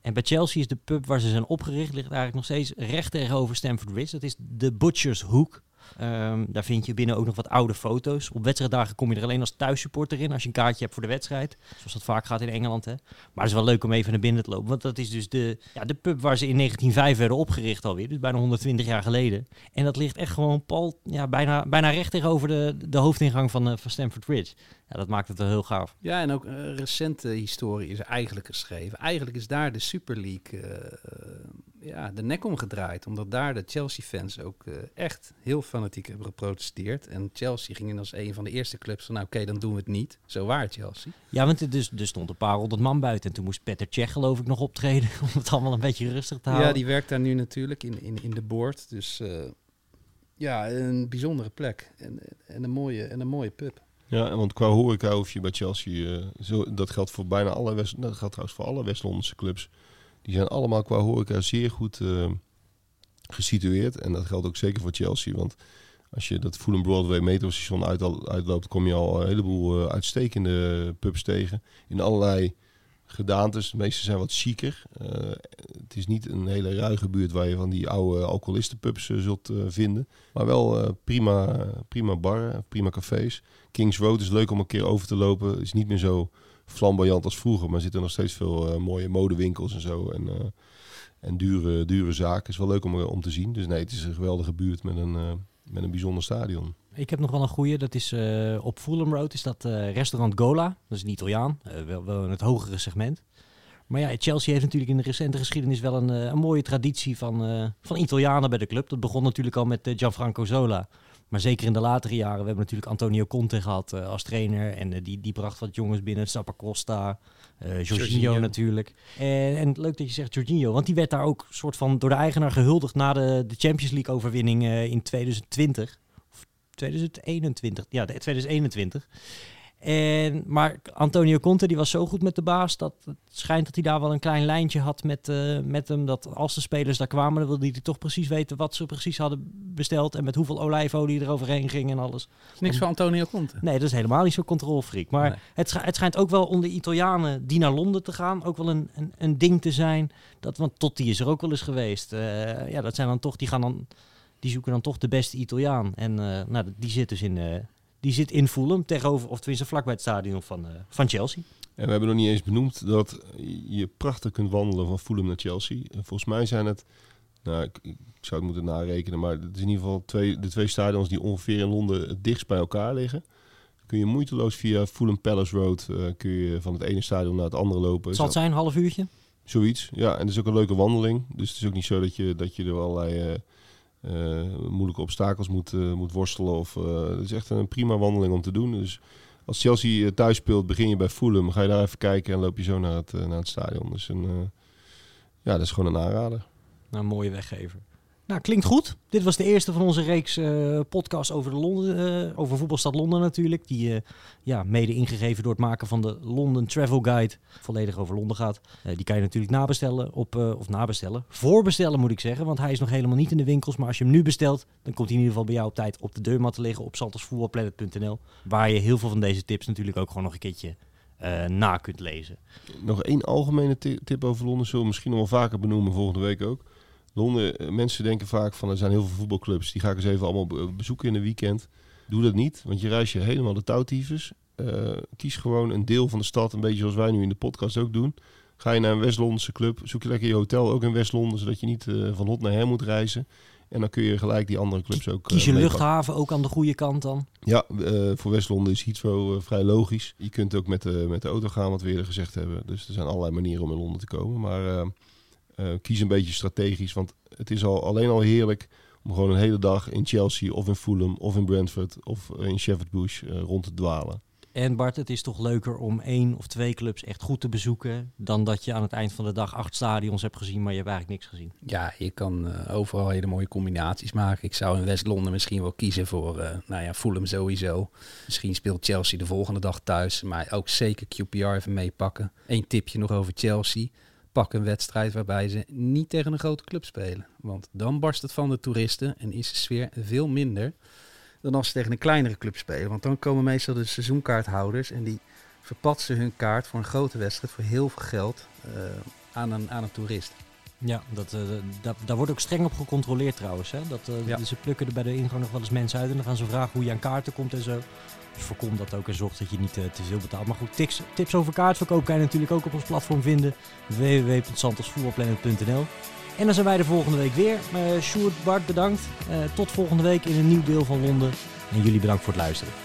En bij Chelsea is de pub waar ze zijn opgericht, ligt eigenlijk nog steeds recht tegenover Stamford Bridge. Dat is de Butcher's Hook. Ehm, daar vind je binnen ook nog wat oude foto's. Op wedstrijddagen kom je er alleen als thuissupporter in als je een kaartje hebt voor de wedstrijd. Zoals dat vaak gaat in Engeland. Hè. Maar het is wel leuk om even naar binnen te lopen. Want dat is dus de, ja, de pub waar ze in 1905 werden opgericht alweer. Dus bijna 120 jaar geleden. En dat ligt echt gewoon pal, ja, bijna, bijna recht tegenover de, de hoofdingang van, eh, van Stamford Bridge. Ja, dat maakt het wel heel gaaf. Ja, en ook eh, recente historie is eigenlijk geschreven. Eigenlijk is daar de Super League eh, ja, de nek omgedraaid. Omdat daar de Chelsea-fans ook eh, echt heel fanatiek hebben geprotesteerd. En Chelsea ging in als een van de eerste clubs van... nou oké, dan doen we het niet. Zo waar Chelsea. Ja, want er, dus, er stond een paar honderd man buiten. En toen moest Petter Cech geloof ik nog optreden om het allemaal een beetje rustig te houden. Ja, die werkt daar nu natuurlijk in, in, in de board. Dus eh, ja, een bijzondere plek. En, en, een mooie, en een mooie pub. Ja, en want qua horeca hoef je bij Chelsea, eh, zo, dat geldt voor bijna alle West, dat geldt trouwens voor alle West-Londense clubs. Die zijn allemaal qua horeca zeer goed eh, gesitueerd. En dat geldt ook zeker voor Chelsea, want als je dat Fulham Broadway metrostation uit, uitloopt, kom je al een heleboel eh, uitstekende pubs tegen. In allerlei gedaantes. De meeste zijn wat chiquer. Eh, het is niet een hele ruige buurt waar je van die oude alcoholistenpubs eh, zult vinden. Maar wel prima, prima barren, prima cafés. Kings Road is leuk om een keer over te lopen. is niet meer zo flamboyant als vroeger. Maar er zitten nog steeds veel eh, mooie modewinkels en zo. En, eh, en dure, dure zaken. is wel leuk om, eh, om te zien. Dus nee, het is een geweldige buurt met een, met een bijzonder stadion. Ik heb nog wel een goeie. Dat is op Fulham Road is dat restaurant Gola. Dat is een Italiaan. wel, wel in het hogere segment. Maar ja, Chelsea heeft natuurlijk in de recente geschiedenis wel een, een mooie traditie van, van Italianen bij de club. Dat begon natuurlijk al met Gianfranco Zola. Maar zeker in de latere jaren. We hebben natuurlijk Antonio Conte gehad eh, als trainer. En eh, die, die bracht wat jongens binnen. Zappacosta, eh Jorginho, Jorginho. natuurlijk. En, en leuk dat je zegt Jorginho. Want die werd daar ook soort van door de eigenaar gehuldigd na de, de Champions League overwinning in 2020. Of 2021. Ja, de- 2021. En, maar Antonio Conte die was zo goed met de baas dat het schijnt dat hij daar wel een klein lijntje had met, eh, met hem. Dat als de spelers daar kwamen, dan wilde hij toch precies weten wat ze precies hadden besteld. En met hoeveel olijfolie er overheen ging en alles. Niks van Antonio Conte. Nee, dat is helemaal niet zo'n controlfreak. Maar Nee. het, het schijnt ook wel onder Italianen die naar Londen te gaan, ook wel een, een, een ding te zijn. Dat, want Totti is er ook wel eens geweest. Eh, ja, dat zijn dan toch, die gaan dan, die zoeken dan toch de beste Italiaan. En eh, nou, die zit dus in, die zit in Fulham tegenover, of tenminste vlakbij het stadion van, eh, van Chelsea. En we hebben nog niet eens benoemd dat je prachtig kunt wandelen van Fulham naar Chelsea. En volgens mij zijn het, nou, ik, ik zou het moeten narekenen, maar het is in ieder geval twee, de twee stadions die ongeveer in Londen het dichtst bij elkaar liggen. Kun je moeiteloos via Fulham Palace Road eh, kun je van het ene stadion naar het andere lopen. Zal het zijn, een half uurtje? Zoiets, ja. En het is ook een leuke wandeling. Dus het is ook niet zo dat je, dat je er allerlei eh, moeilijke obstakels moet, eh, moet worstelen. Of, eh, het is echt een prima wandeling om te doen. Dus als Chelsea eh, thuis speelt, begin je bij Fulham. Ga je daar even kijken en loop je zo naar het, eh, naar het stadion. Dus een, eh, ja, dat is gewoon een aanrader. Nou, een mooie weggever. Nou, klinkt goed. Dit was de eerste van onze reeks eh podcasts over, de Londen, eh, over voetbalstad Londen natuurlijk. Die eh, ja, mede ingegeven door het maken van de London Travel Guide volledig over Londen gaat. Die kan je natuurlijk nabestellen op, of nabestellen, voorbestellen moet ik zeggen. Want hij is nog helemaal niet in de winkels. Maar als je hem nu bestelt, dan komt hij in ieder geval bij jou op tijd op de deurmat te liggen op santosvoetbalplanet.nl. Waar je heel veel van deze tips natuurlijk ook gewoon nog een keertje na kunt lezen. Nog één algemene ti- tip over Londen. Zullen we misschien nog wel vaker benoemen volgende week ook. Londen, eh, mensen denken vaak van er zijn heel veel voetbalclubs. Die ga ik eens even allemaal be- bezoeken in een weekend. Doe dat niet, want je reis je helemaal de touwtyfus. Eh, kies gewoon een deel van de stad, een beetje zoals wij nu in de podcast ook doen. Ga je naar een West-Londense club, zoek je lekker je hotel ook in West-Londen, zodat je niet eh, van hot naar her moet reizen. En dan kun je gelijk die andere clubs ook. Kies je luchthaven ook aan de goede kant dan. Ja, voor West-Londen is Heathrow eh, vrij logisch. Je kunt ook met de, met de auto gaan, wat we eerder gezegd hebben. Dus er zijn allerlei manieren om in Londen te komen. Maar eh, eh, kies een beetje strategisch, want het is al, alleen al heerlijk om gewoon een hele dag in Chelsea of in Fulham of in Brentford of in Shepherd Bush eh, rond te dwalen. En Bart, het is toch leuker om één of twee clubs echt goed te bezoeken... dan dat je aan het eind van de dag acht stadions hebt gezien, maar je hebt eigenlijk niks gezien. Ja, je kan eh, overal hele mooie combinaties maken. Ik zou in West-Londen misschien wel kiezen voor, eh nou ja, Fulham sowieso. Misschien speelt Chelsea de volgende dag thuis, maar ook zeker QPR even meepakken. Eén tipje nog over Chelsea. Pak een wedstrijd waarbij ze niet tegen een grote club spelen. Want dan barst het van de toeristen en is de sfeer veel minder dan als ze tegen een kleinere club spelen. Want dan komen meestal de seizoenkaarthouders en die verpatsen hun kaart voor een grote wedstrijd voor heel veel geld eh, aan, een, aan een toerist. Ja, dat, eh, da- daar wordt ook streng op gecontroleerd trouwens. Hè? Dat, eh, Ja. Ze plukken er bij de ingang nog wel eens mensen uit en dan gaan ze vragen hoe je aan kaarten komt en zo. Voorkom dat ook en zorg dat je niet eh, te veel betaalt. Maar goed, tips, tips over kaartverkoop kan je natuurlijk ook op ons platform vinden. www.santosvoetbalplanet.nl En dan zijn wij de volgende week weer. Uh, Sjoerd, Bart, bedankt. Eh, tot volgende week in een nieuw deel van Londen. En jullie bedankt voor het luisteren.